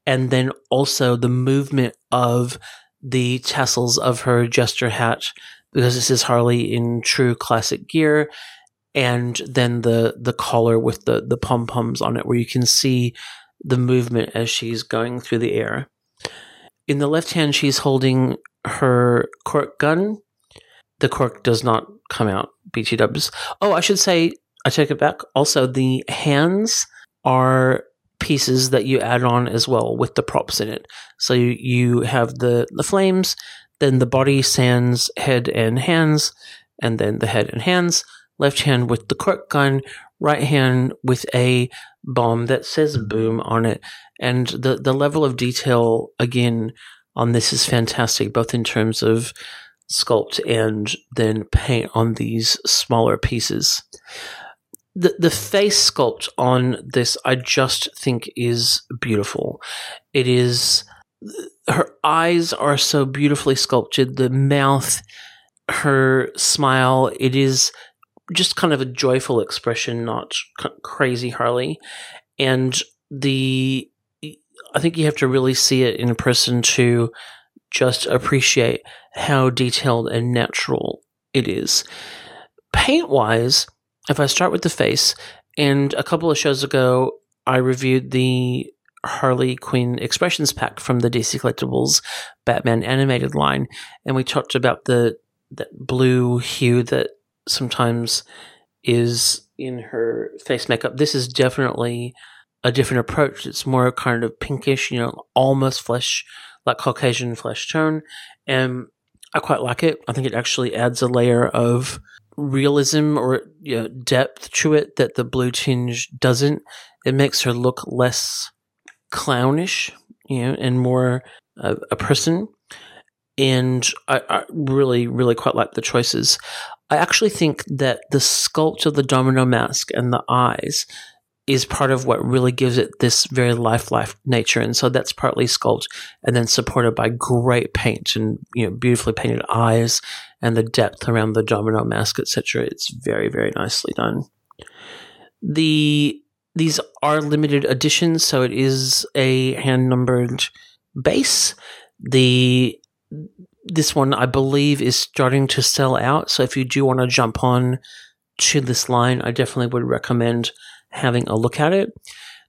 And then also the movement of the tassels of her jester hat because this is Harley in true classic gear and then the the collar with the the pom poms on it, where you can see the movement as she's going through the air. In the left hand, she's holding her cork gun. The cork does not come out. BT dubs. Oh, I should say, I take it back. Also, the hands are pieces that you add on as well with the props in it. So you, have the the flames, then the body, sands, head, and hands, and then the head and hands left hand with the cork gun, right hand with a bomb that says boom on it. And the, the level of detail, again, on this is fantastic, both in terms of sculpt and then paint on these smaller pieces. The, the face sculpt on this, I just think is beautiful. It is, her eyes are so beautifully sculpted, the mouth, her smile, it is just kind of a joyful expression, not crazy Harley. And the, I think you have to really see it in person to just appreciate how detailed and natural it is. Paint wise, if I start with the face, and a couple of shows ago, I reviewed the Harley Quinn expressions pack from the DC Collectibles Batman animated line, and we talked about the that blue hue that sometimes is in her face makeup. This is definitely a different approach. It's more kind of pinkish, you know, almost flesh, like Caucasian flesh tone. And I quite like it. I think it actually adds a layer of realism or you know, depth to it that the blue tinge doesn't. It makes her look less clownish, you know, and more uh, a person. And I, I really, really quite like the choices. I actually think that the sculpt of the domino mask and the eyes is part of what really gives it this very lifelike nature. And so that's partly sculpt and then supported by great paint and, you know, beautifully painted eyes and the depth around the domino mask, etc. It's very, very nicely done. The these are limited editions, so it is a hand numbered base. The this one I believe is starting to sell out. So if you do want to jump on to this line, I definitely would recommend having a look at it.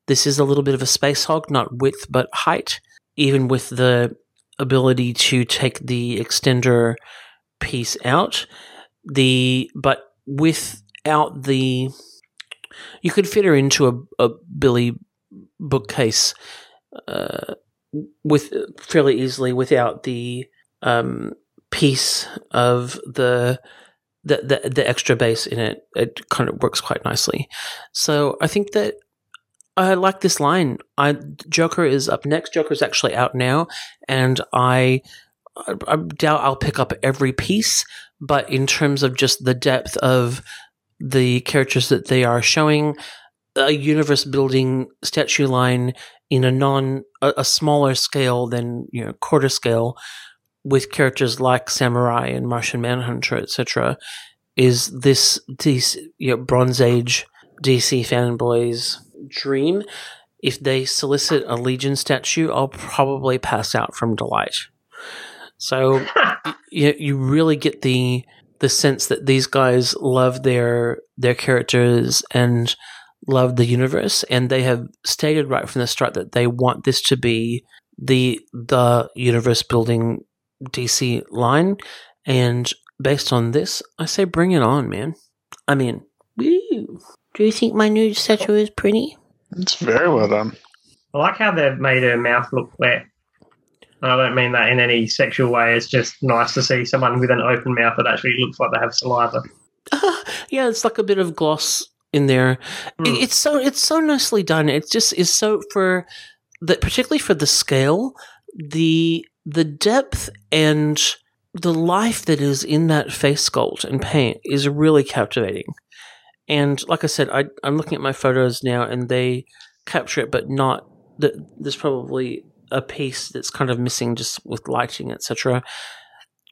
This is a little bit of a space hog, not width but height, even with the ability to take the extender piece out. The but without the you could fit her into a, a Billy bookcase uh, with fairly easily without the um, piece of the the, the the extra base in it, it kind of works quite nicely. So I think that I like this line. I Joker is up next. Joker is actually out now, and I, I, I doubt I'll pick up every piece. But in terms of just the depth of the characters that they are showing, a universe building statue line in a non a, a smaller scale than you know quarter scale with characters like Samurai and Martian Manhunter, etc., is this DC, you know, Bronze Age DC fanboys' dream. If they solicit a Legion statue, I'll probably pass out from delight. So you, you really get the the sense that these guys love their their characters and love the universe, and they have stated right from the start that they want this to be the the universe building DC line. And based on this, I say bring it on, man. I mean, woo. Do you think my new statue is pretty? It's very well done. I like how they've made her mouth look wet. I don't mean that in any sexual way. It's just nice to see someone with an open mouth that actually looks like they have saliva. Uh, yeah, it's like a bit of gloss in there. Mm. It, it's so it's so nicely done. It just is so for that, particularly for the scale, the the depth and the life that is in that face sculpt and paint is really captivating. And like I said, I, am looking at my photos now, and they capture it, but not. The, there's probably a piece that's kind of missing, just with lighting, etc.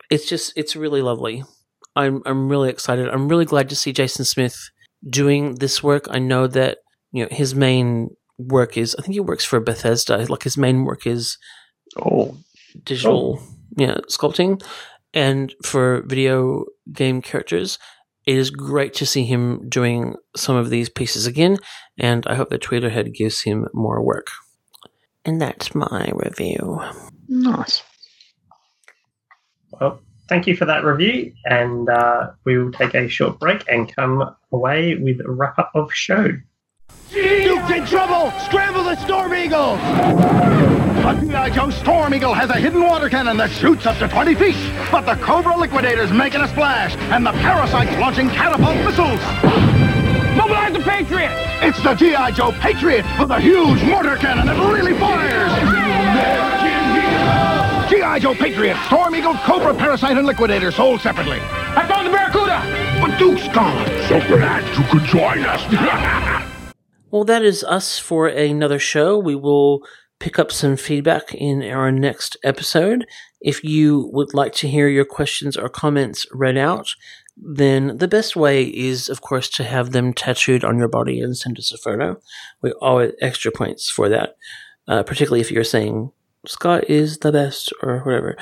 It's just, it's really lovely. I'm, I'm really excited. I'm really glad to see Jason Smith doing this work. I know that you know his main work is. I think he works for Bethesda. Like his main work is. Oh, digital oh. yeah sculpting. And for video game characters it is great to see him doing some of these pieces again and i hope that tweeterhead gives him more work. And that's my review. Nice. Well thank you for that review and uh, we will take a short break and come away with a wrap up of show Duke's in trouble! Scramble the Storm Eagles! The G.I. Joe Storm Eagle has a hidden water cannon that shoots up to 20 feet, but the Cobra Liquidator's making a splash, and the Parasite's launching catapult missiles! Mobilize the Patriot! It's the G.I. Joe Patriot with a huge mortar cannon that really fires! G.I. Joe Patriot, Storm Eagle, Cobra, Parasite, and Liquidator sold separately. I found the Barracuda! But Duke's gone, so glad you could join us. Well, that is us for another show. We will pick up some feedback in our next episode. If you would like to hear your questions or comments read out, then the best way is, of course, to have them tattooed on your body and send us a photo. We always extra points for that, uh, particularly if you're saying Scott is the best or whatever.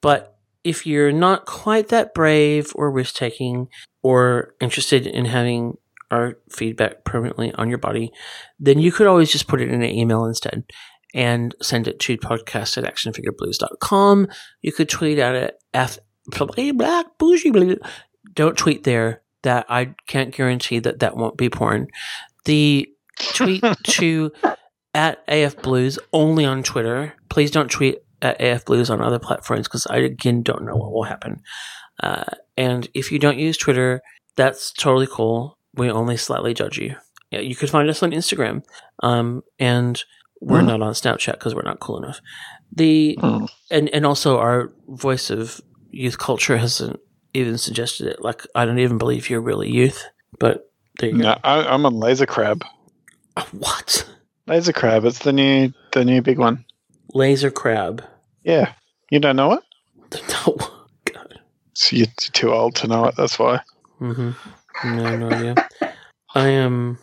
But if you're not quite that brave or risk taking or interested in having our feedback permanently on your body, then you could always just put it in an email instead and send it to podcast at actionfigureblues.com. You could tweet at it F black bougie. Don't tweet there. That I can't guarantee that that won't be porn. The tweet to at AF Blues only on Twitter. Please don't tweet at AF Blues on other platforms because I again don't know what will happen. Uh, and if you don't use Twitter, that's totally cool we only slightly judge you. Yeah, you could find us on Instagram, um, and we're mm. not on Snapchat because we're not cool enough. The mm. and and also our voice of youth culture hasn't even suggested it. Like I don't even believe you're really youth, but there you yeah, go. I, am on Laser Crab. What? Laser crab. It's the new the new big one. Laser crab. Yeah. You don't know it? No. God. So you're too old to know it. That's why. Mm-hmm. No, no idea. I am.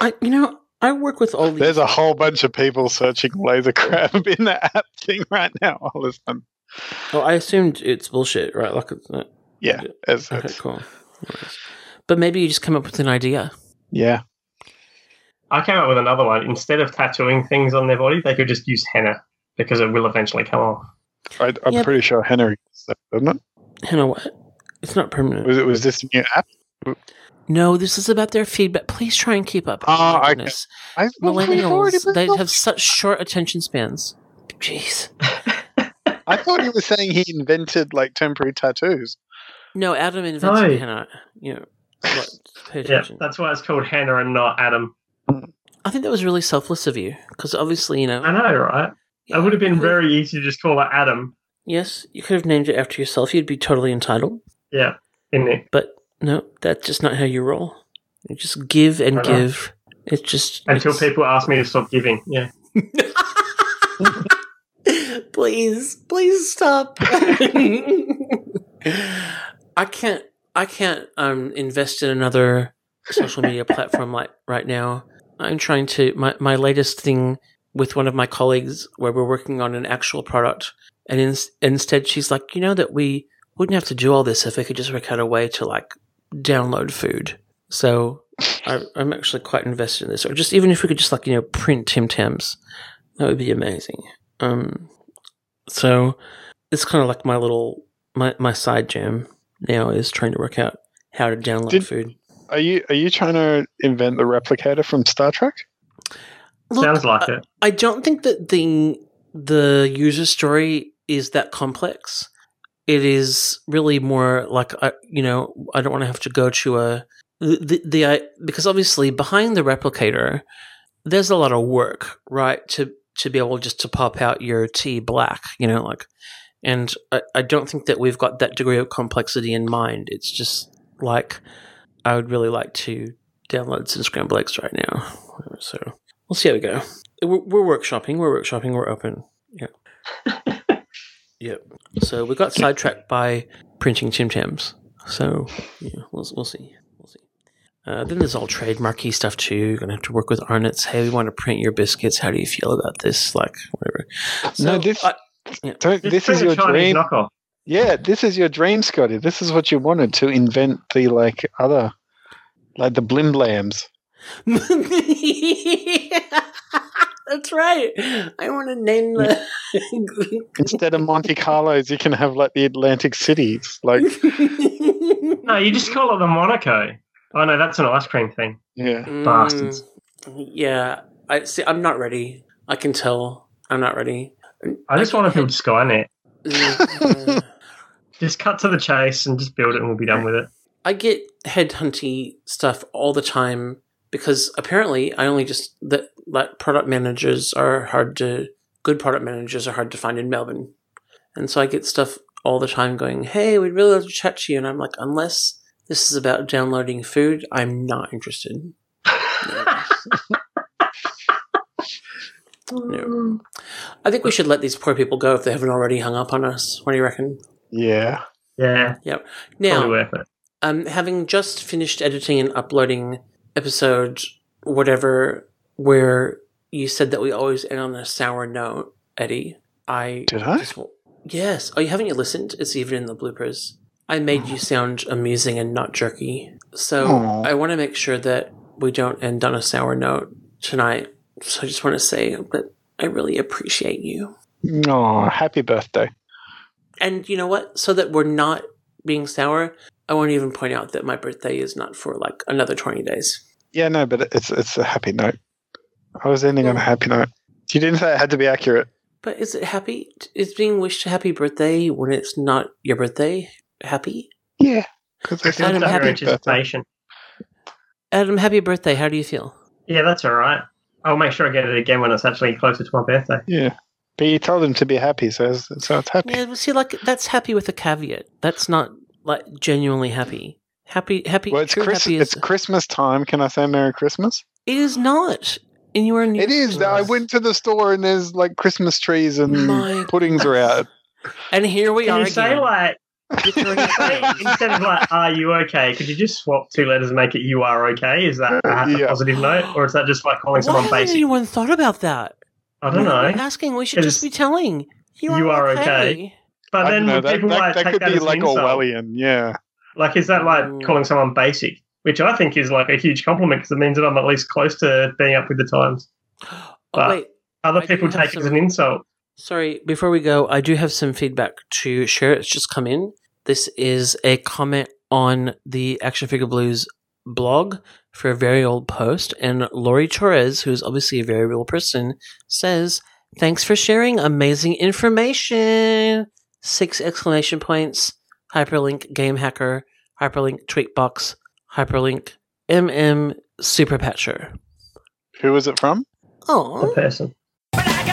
I you know I work with all these. There's a whole bunch of people searching laser crab in the app thing right now. All this time. Oh, I assumed it's bullshit, right? Like, it's not- Yeah. It's, okay, it's- cool. Nice. But maybe you just come up with an idea. yeah. I came up with another one. Instead of tattooing things on their body, they could just use henna because it will eventually come off. I, I'm Yeah, pretty sure henna does that, doesn't it? Henna what? It's not permanent. Was it was this a new app? No, this is about their feedback. Please try and keep up. Ah, oh, my I- goodness. I thought we've already Millennials, been they have such short attention spans. Jeez. I thought you were saying he invented like temporary tattoos. No, Adam invented No. henna. You know, what, pay Yeah, that's why it's called Hannah and not Adam. I think that was really selfless of you because obviously, you know, I know, right? It would have been very easy to just call it Adam. Yes, you could have named it after yourself. You'd be totally entitled. Yeah. But no, that's just not how you roll. You just give and give. It's just Until it's- people ask me to stop giving. Yeah. please, please stop. I can't. I can't um, invest in another social media platform like right now. I'm trying to my my latest thing with one of my colleagues where we're working on an actual product, and in, instead she's like, you know that we wouldn't have to do all this if we could just work out a way to like download food. So I, I'm actually quite invested in this, or just even if we could just like you know print Tim Tams, that would be amazing. Um, so it's kind of like my little my my side jam now is trying to work out how to download Did- food. Are you are you trying to invent the replicator from Star Trek? Look, Sounds like I, it. I don't think that the the user story is that complex. It is really more like I you know I don't want to have to go to a the the because obviously behind the replicator there's a lot of work right to to be able just to pop out your T black you know like and I, I don't think that we've got that degree of complexity in mind. It's just like I would really like to download some scrambled eggs right now. So we'll see how we go. We're, we're workshopping. We're workshopping. We're open. Yeah. yep. So we got sidetracked by printing Tim Tams. So yeah, we'll we'll see. We'll see. Uh, then there's all trademarky stuff too. You're gonna have to work with Arnott's. Hey, we want to print your biscuits. How do you feel about this? Like whatever. No, this- I- Don't, Just this is your Chinese dream. knockoff. Yeah, this is your dream, Scotty. This is what you wanted to invent the like other, like the blimblams. That's right. I want to name the. Instead of Monte Carlos, you can have like the Atlantic cities. Like, No, you just call it the Monaco. Oh no, that's an ice cream thing. yeah, Bastards. Mm, Yeah, I see. I'm not ready. I can tell. I'm not ready. I just want to build Skynet. Mm, uh, Just cut to the chase and just build it, and we'll be done with it. I get headhunty stuff all the time because apparently I only just that like product managers are hard to good product managers are hard to find in Melbourne, and so I get stuff all the time going, "Hey, we'd really love to chat to you," and I'm like, unless this is about downloading food, I'm not interested. No. I think we should let these poor people go if they haven't already hung up on us. What do you reckon? yeah. Yeah, Now, worth it. um, having just finished editing and uploading episode whatever, where you said that we always end on a sour note, Eddie, I Did I? just yes. Oh, you haven't you listened? It's even in the bloopers. I made you sound amusing and not jerky, so Aw. I want to make sure that we don't end on a sour note tonight. So I just want to say that I really appreciate you. Oh, happy birthday. And you know what? So that we're not being sour, I won't even point out that my birthday is not for like another 20 days. Yeah, no, but it's it's a happy note. I was ending on a happy note. You didn't say it had to be accurate. But is it happy? Is being wished a happy birthday when it's not your birthday happy? Yeah, because I It's Adam, happy happy birthday. anticipation. Adam, happy birthday. How do you feel? Yeah, that's all right. I'll make sure I get it again when it's actually closer to my birthday. Yeah, but you told him to be happy, so it's, so it's happy. Yeah, but see, like, that's happy with a caveat. That's not, like, genuinely happy. Happy, happy. Well, it's Chris- happy it's Christmas time. Can I say Merry Christmas? It is not. And you are. New It is. I went to the store and there's like Christmas trees and My puddings are out. And here we Can are you again. like You're say, away. instead of like "Are you okay?" Could you just swap two letters and make it "You are okay"? Is that a Yeah. positive note, or is that just like calling Why someone hasn't basic? anyone thought about that? I don't Why are we know. asking. We should just be telling. You are, you are okay. okay. But then don't know, that, people that, like that take could that be as like insult? Orwellian. Yeah. Like, is that like Mm. calling someone basic? Which I think is like a huge compliment because it means that I'm at least close to being up with the times. Oh, But- wait. Other I people take it as an insult. Sorry, before we go, I do have some feedback to share. It's just come in. This is a comment on the Action Figure Blues blog for a very old post. And Laurie Torres, who's obviously a very real person, says, Thanks for sharing amazing information. Six exclamation points. Hyperlink Game Hacker. Hyperlink Tweakbox. Hyperlink MM Super Patcher. Who is it from? The Oh, person.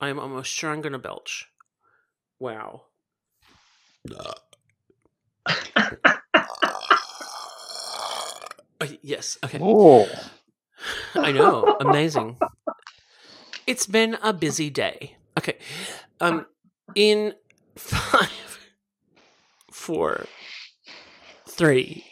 I'm almost sure I'm going to belch. Wow. Uh, yes. Okay. Oh. I know. Amazing. It's been a busy day. Okay. Um, in five, four, three,